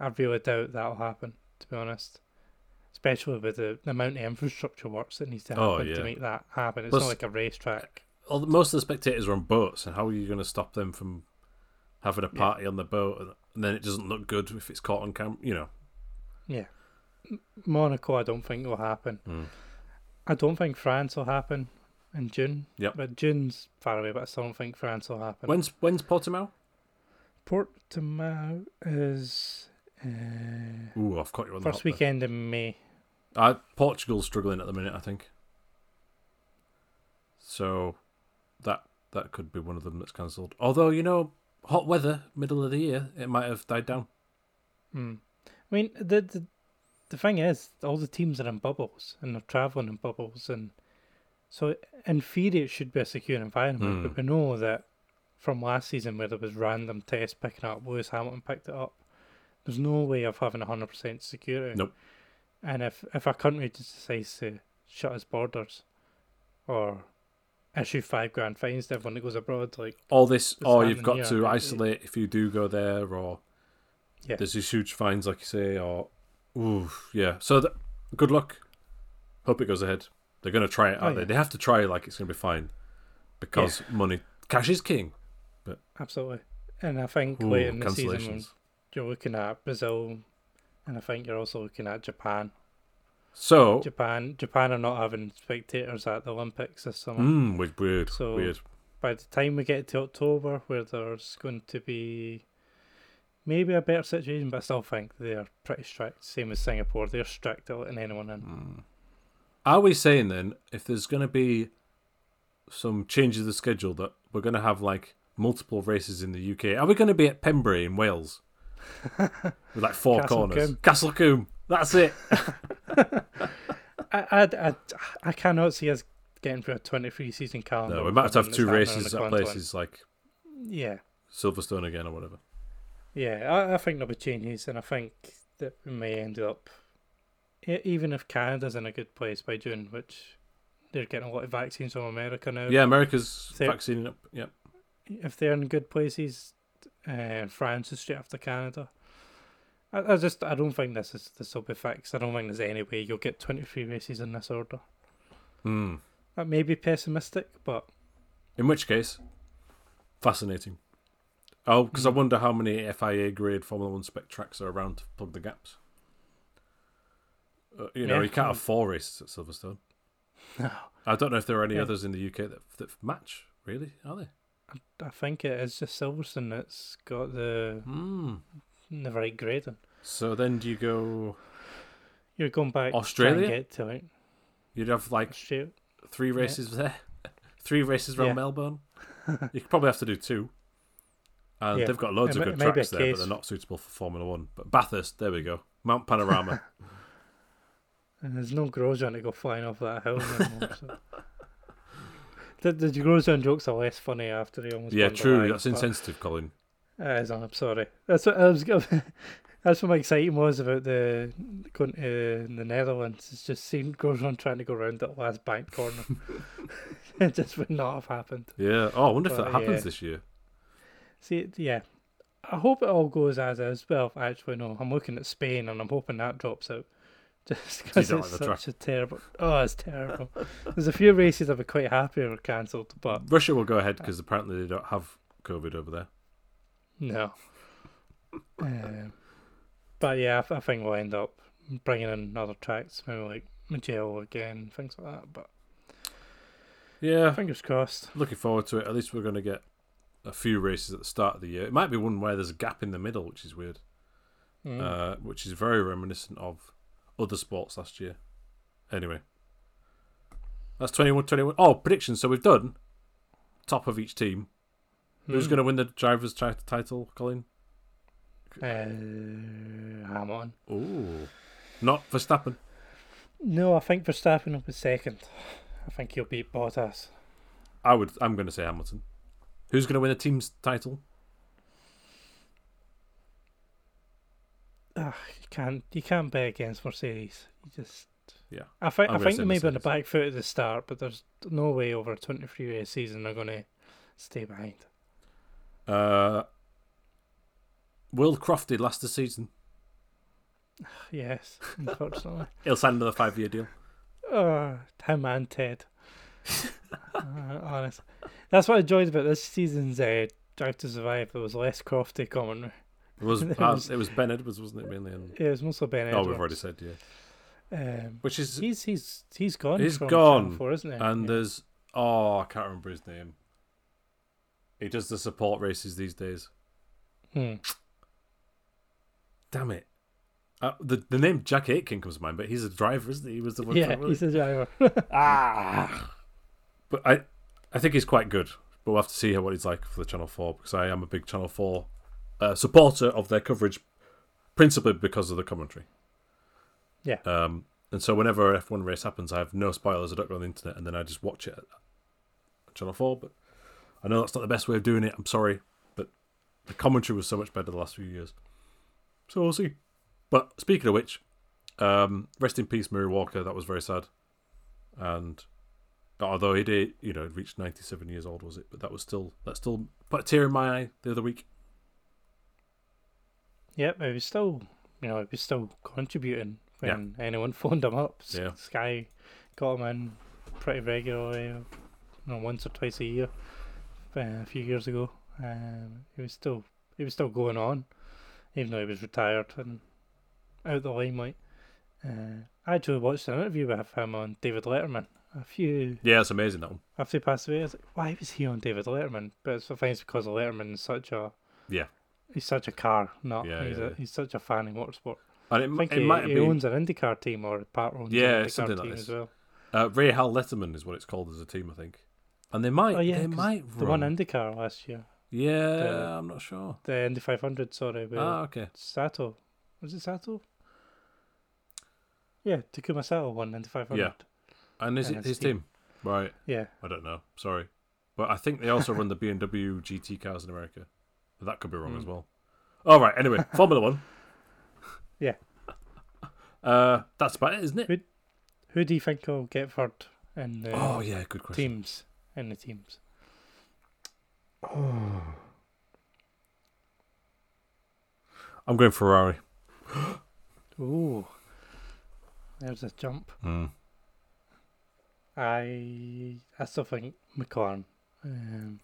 I really doubt that'll happen, to be honest. Especially with the, the amount of infrastructure works that needs to happen Oh, to make that happen. It's Plus- not like a racetrack. All, most of the spectators are on boats, and how are you going to stop them from having a party on the boat, and, then it doesn't look good if it's caught on camera. You know. Yeah. Monaco, I don't think will happen. Mm. I don't think France will happen in June. Yep. But June's far away, but I still don't think France will happen. When's when's Portimao? Portimao is uh, Ooh, I've caught you on the first weekend in May. Uh, Portugal's struggling at the minute, I think. So that that could be one of them that's cancelled. Although you know, hot weather, middle of the year, it might have died down. Hmm. I mean, the, the the thing is, all the teams are in bubbles and they're traveling in bubbles, and so in theory it should be a secure environment. Hmm. But we know that from last season where there was random tests picking up, Lewis Hamilton picked it up. There's no way of having hundred percent security. Nope. And if if a country just decides to shut its borders, or issue five grand fines to everyone that goes abroad, like All this, or you've got here, to it- isolate if you do go there, or Yeah. there's these huge fines, like you say, or ooh, yeah. So th- good luck. Hope it goes ahead. They're going to try it, Oh, aren't yeah. they? They have to try it like it's going to be fine, because money, cash is king. But absolutely. And I think Ooh, late in the season you're looking at Brazil, and I think you're also looking at Japan. So, Japan, Japan are not having spectators at the Olympics this summer. mm, weird, weird, So- weird. By the time we get to October, where there's going to be maybe a better situation, but I still think they're pretty strict. Same as Singapore, they're strict at letting anyone in. Mm. Are we saying then, if there's going to be some changes to the schedule, that we're going to have like multiple races in the UK? Are we going to be at Pembrey in Wales with like four Castle corners? Combe. Castle Combe. That's it. I, I, I, I cannot see us getting through a 23 season calendar. no, we might have to have two that's happening on races at places like Yeah, Silverstone again or whatever. Yeah, I, I think there'll be changes, and I think that we may end up, even if Canada's in a good place by June, which they're getting a lot of vaccines from America now. Yeah, America's vaccinating up. Yep. If they're in good places, uh, France is straight after Canada. I, I just I don't think this is this will be fixed. I don't think there's any way you'll get twenty three races in this order. Hmm. That may be pessimistic, but In which case, fascinating. Oh, because I Mm. wonder how many FIA grade Formula One spec tracks are around to plug the gaps. Uh, you know, Yeah. you can't have four races at Silverstone. no, I don't know if there are any Yeah. others in the UK that, that match. Really, are they? I think it is just Silverstone that's got the Hmm. the right grading. So then do you go? You're going back Australia? get to it. You'd have like Australia. three Yeah. races there, three races around Yeah. Melbourne. you could probably have to do two. And Yeah. they've got loads It of good it may be a tracks there, but they're not suitable for Formula One. But Bathurst, there we go. Mount Panorama. And there's no Grosjean to go flying off that hill anymore. so. The, the Grosjean jokes are less funny after he almost. yeah, true. alive, That's but- insensitive, Colin. Is, I'm sorry. That's what I was. That's what my excitement was about the going to the Netherlands. It's just seeing Grosjean trying to go around that last bank corner. it just would not have happened. Yeah. Oh, I wonder if that happens yeah. this year. See, yeah. I hope it all goes as is. Well, actually, no. I'm looking at Spain and I'm hoping that drops out. Just because it's such a terrible. Oh, it's terrible. There's a few races I'd be quite happy were cancelled, but Russia will go ahead because apparently they don't have COVID over there. no. um, but yeah, I, I think we'll end up bringing in other tracks, maybe like Mugello again, things like that. But Yeah. fingers crossed. Looking forward to it. At least we're going to get a few races at the start of the year. It might be one where there's a gap in the middle, which is weird. Mm. uh, which is very reminiscent of other sports last year. Anyway, that's 21 21. Oh, predictions. So we've done top of each team. Who's Mm. going to win the driver's title, Colin? Uh, Hamilton. Ooh. Not Verstappen. No, I think Verstappen will be second. I think he'll beat Bottas. I would. I'm going to say Hamilton. Who's going to win the team's title? Ah, you can't you can't bet against Mercedes. You just Yeah, I think I'm I think they may be on the back foot at the start, but there's no way over a 23 race season they're going to stay behind. Uh, Will Crofty last the season. Yes, unfortunately. He'll sign another five year deal. oh, him and Ted. uh, honest, that's what I enjoyed about this season's uh, Drive to Survive, there was less Crofty commentary. It was It was- it was Ben Edwards, wasn't it? Mainly. And, Yeah, it was mostly Ben oh, we've already said yeah. Um, Which is he's he's he's gone. He's from gone, 4, isn't he? and Yeah. there's oh I can't remember his name. He does the support races these days. Hmm. Damn it. Uh, the the name Jack Aitken comes to mind, but he's a driver, isn't he? He was the one. Yeah, for- he's a driver. ah. But I, I think he's quite good. But we'll have to see how what he's like for the Channel Four because I am a big Channel Four uh, supporter of their coverage, principally because of the commentary. Yeah. Um, and so whenever an F1 race happens, I have no spoilers. I don't go on the internet, and then I just watch it at Channel Four. But I know that's not the best way of doing it. I'm sorry, but the commentary was so much better the last few years. So we'll see. But speaking of which, um, rest in peace, Murray Walker. That was very sad. And although he did, you know, reached 97 years old, was it? But that was still that still put a tear in my eye the other week. Yep, he was still, you know, he was still contributing when anyone phoned him up. Yeah. Sky got him in pretty regularly, you know, once or twice a year. uh, A few years ago, um, he was still he was still going on, even though he was retired and out the limelight. Uh, I actually watched an interview with him on David Letterman a few Yeah, it's amazing that one. after he passed away. I was like, why was he on David Letterman? But it's, I think it's because Letterman is such a Yeah. He's such a car nut. Yeah, he's, yeah, a, he's such a fan of motorsport. And it, I think it he, might he been owns an IndyCar team or Pat owns Yeah, an IndyCar something like team as well. uh, Rahal Letterman is what it's called as a team, I think. And they might, Oh, yeah, they might The one run. IndyCar last year, yeah, the- I'm not sure. the Indy 500. Sorry, Ah, okay. Sato. Was it Sato? Yeah, Takuma Sato won Indy 500. Yeah. And is And it his his team. team? Right. yeah. I don't know. Sorry, but I think they also run the BMW GT cars in America. But that could be wrong as Mm. well. All right. Anyway, Formula One. Yeah. Uh, that's about it, isn't it? Who do you think will get third in the Oh yeah, good question. teams? In the teams, Oh. I'm going Ferrari. ooh, there's a jump. Mm. I I still think McLaren. Um,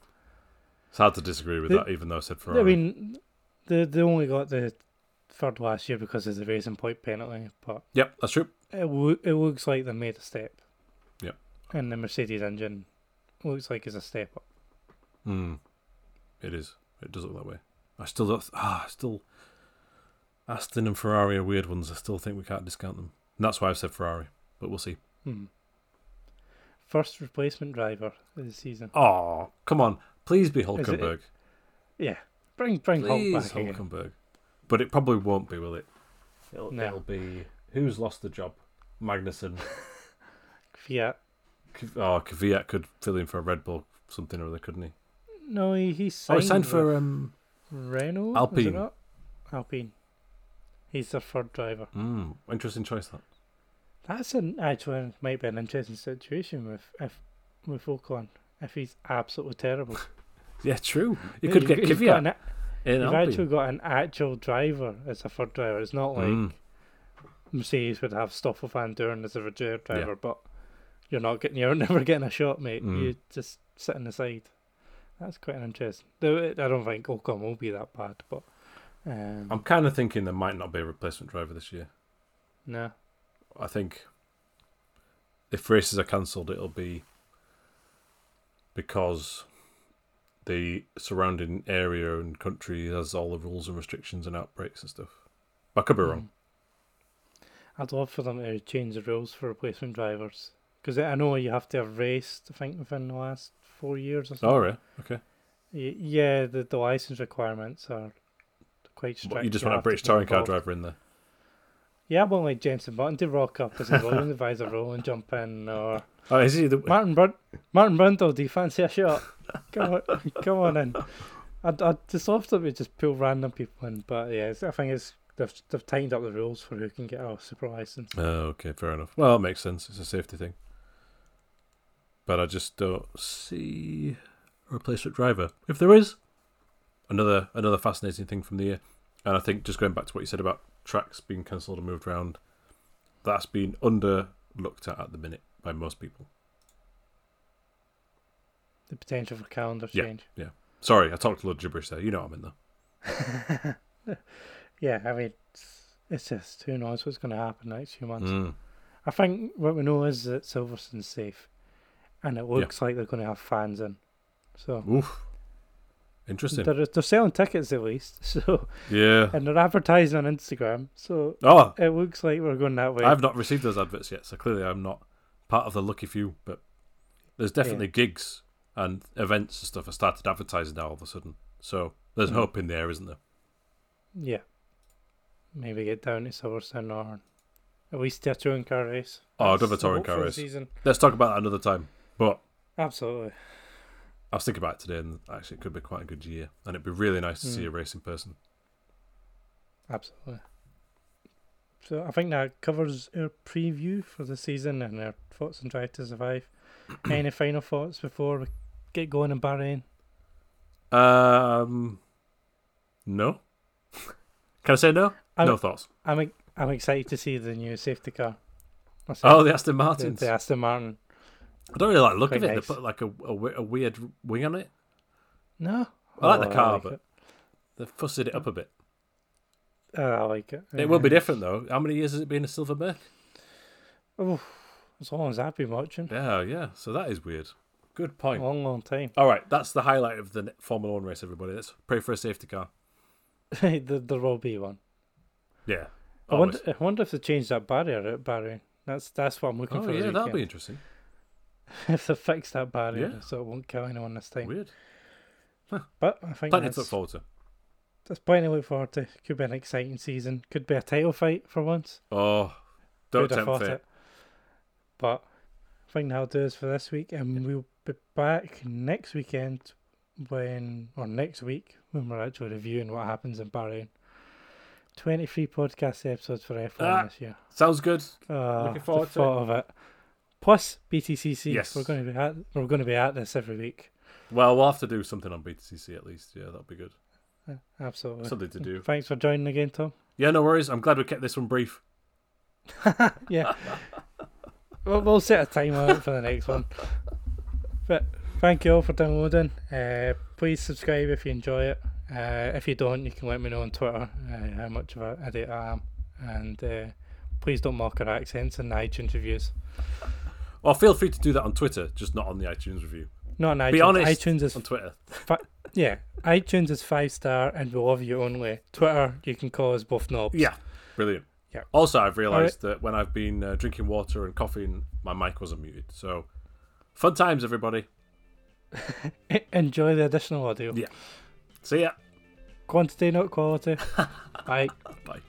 It's hard to disagree with The- that, even though I said Ferrari. I mean, they they only got the third last year because of the racing point penalty, but yep, that's true. it it looks like they made a step. Yep. And the Mercedes engine looks like it's a step up. Mm. It is. It does look that way. I still don't. Ah, still. Aston and Ferrari are weird ones. I still think we can't discount them. And that's why I've said Ferrari, but we'll see. Hmm. First replacement driver of the season. Oh, come on. Please be Is it- Hulkenberg. Yeah, bring bring Hulk Please, back again. Hulkenberg. But it probably won't be, will it? It'll, No. it'll be who's lost the job? Magnussen. Kvyat. oh, Kvyat could fill in for a Red Bull something or other, couldn't he? No, he, he signed. Oh, signed, he signed for um. Renault. was it Alpine. not? Alpine. He's their third driver. Mm, interesting choice that. That's an actually might be an interesting situation with if with Ocon if he's absolutely terrible. Yeah, true. You could get Kvyat You've actually got an actual driver as a third driver. It's not like Mm. Mercedes would have Stoffel Vandoorne as a reserve Yeah. driver, but you're not getting you're never getting a shot, mate. Mm. You just sit on the side. That's quite an interesting. Though I don't think Ocon will be that bad, but um, I'm kind of thinking there might not be a replacement driver this year. no. I think if races are cancelled, it'll be because the surrounding area and country has all the rules and restrictions and outbreaks and stuff. I could be wrong. Mm. I'd love for them to change the rules for replacement drivers because I know you have to have raced. I think within the last four years or something. Oh. Okay. Y- Yeah, the, the license requirements are quite strict. What, you just You want a British touring car driver in there. Yeah, I want like Jenson Button to rock up as a Williams advisor role and jump in, or Oh, is he the? Martin Brun- Martin Brundle. Do you fancy a shot? Come on, come on in. I'd, I'd just love to just pull random people in, but yeah, I think it's they've they've tightened up the rules for who can get a super license. Oh, okay, fair enough. Well, it makes sense. It's a safety thing. But I just don't see a replacement driver. If there is, another another fascinating thing from the year. And I think just going back to what you said about tracks being cancelled and moved around, that's been underlooked at at the minute by most people. The potential for calendar Yeah, change. yeah. Sorry, I talked a lot of gibberish there. You know what I mean, though. Yeah, I mean, it's, it's just who knows what's going to happen the next few months. Mm. I think what we know is that Silverstone's safe, and it looks like they're going to have fans in. So Oof. Interesting. they're they're selling tickets at least. So Yeah. and they're advertising on Instagram. So Oh, it looks like we're going that way. I've not received those adverts yet, so clearly I'm not part of the lucky few. But there's definitely gigs and events and stuff. I started advertising now all of a sudden, so there's Mhm. hope in there, isn't there? Yeah. Maybe get down to Silverstone or at least a touring car race. Oh, That's the touring car race. Season. Let's talk about that another time. But Absolutely. I was thinking about it today, and actually, it could be quite a good year, and it'd be really nice to see Mm. a race in person. Absolutely. So I think that covers our preview for the season and our thoughts on Drive to Survive. Any final thoughts before we get going in Bahrain? Um, no. Can I say no? I'm, no thoughts. I'm I'm excited to see the new safety car. Oh, the Aston the, Martins. the Aston Martin. I don't really like the look of it. nice. They put like a, a, a weird wing on it. No, I like Oh, the car, like but it. they fussed it up a bit. Oh, I like it. It will be different though. How many years has it been a silver Merc? Oh, as long as I've been watching, Yeah, oh, yeah. So that is weird. Good point. long, long time. All right, that's the highlight of the Formula One race. Everybody, let's pray for a safety car. there, there will be one. Yeah. I always. wonder, I wonder if they changed that barrier at Bahrain. That's that's what I'm looking Oh for. yeah, that'll be interesting. if they fix that barrier Yeah. so it won't kill anyone this time. Weird. But I think Plenty that's, to look forward to. That's plenty to look forward to. Could be an exciting season. Could be a title fight for once. Oh, don't Who'd tempt thought fate. it? But I think that'll do us for this week, and we'll be back next weekend when, or next week when we're actually reviewing what happens in Bahrain. Twenty-three podcast episodes for F1 Ah. this year. Sounds good. Uh, Looking forward the to it. thought of it. Plus BTCC. Yes. we're going to be at we're going to be at this every week. Well, we'll have to do something on BTCC at least. Yeah, that'll be good. Absolutely. Something to do. Thanks for joining again, Tom. Yeah, no worries. I'm glad we kept this one brief. yeah. we'll, we'll set a time out for the next one. But thank you all for downloading. Uh, please subscribe if you enjoy it. Uh, if you don't, you can let me know on Twitter uh, how much of a idiot I am. And uh, please don't mock our accents in the iTunes reviews. Well, feel free to do that on Twitter, just not on the iTunes review. Not on iTunes. Be honest iTunes is On Twitter. yeah. iTunes is five star, and we love you only. Twitter, you can call us both knobs. Yeah, brilliant. Yeah. Also, I've realised that when I've been uh, drinking water and coffee, my mic wasn't muted. So, fun times, everybody. Enjoy the additional audio. Yeah. See ya. Quantity, not quality. Bye. Bye.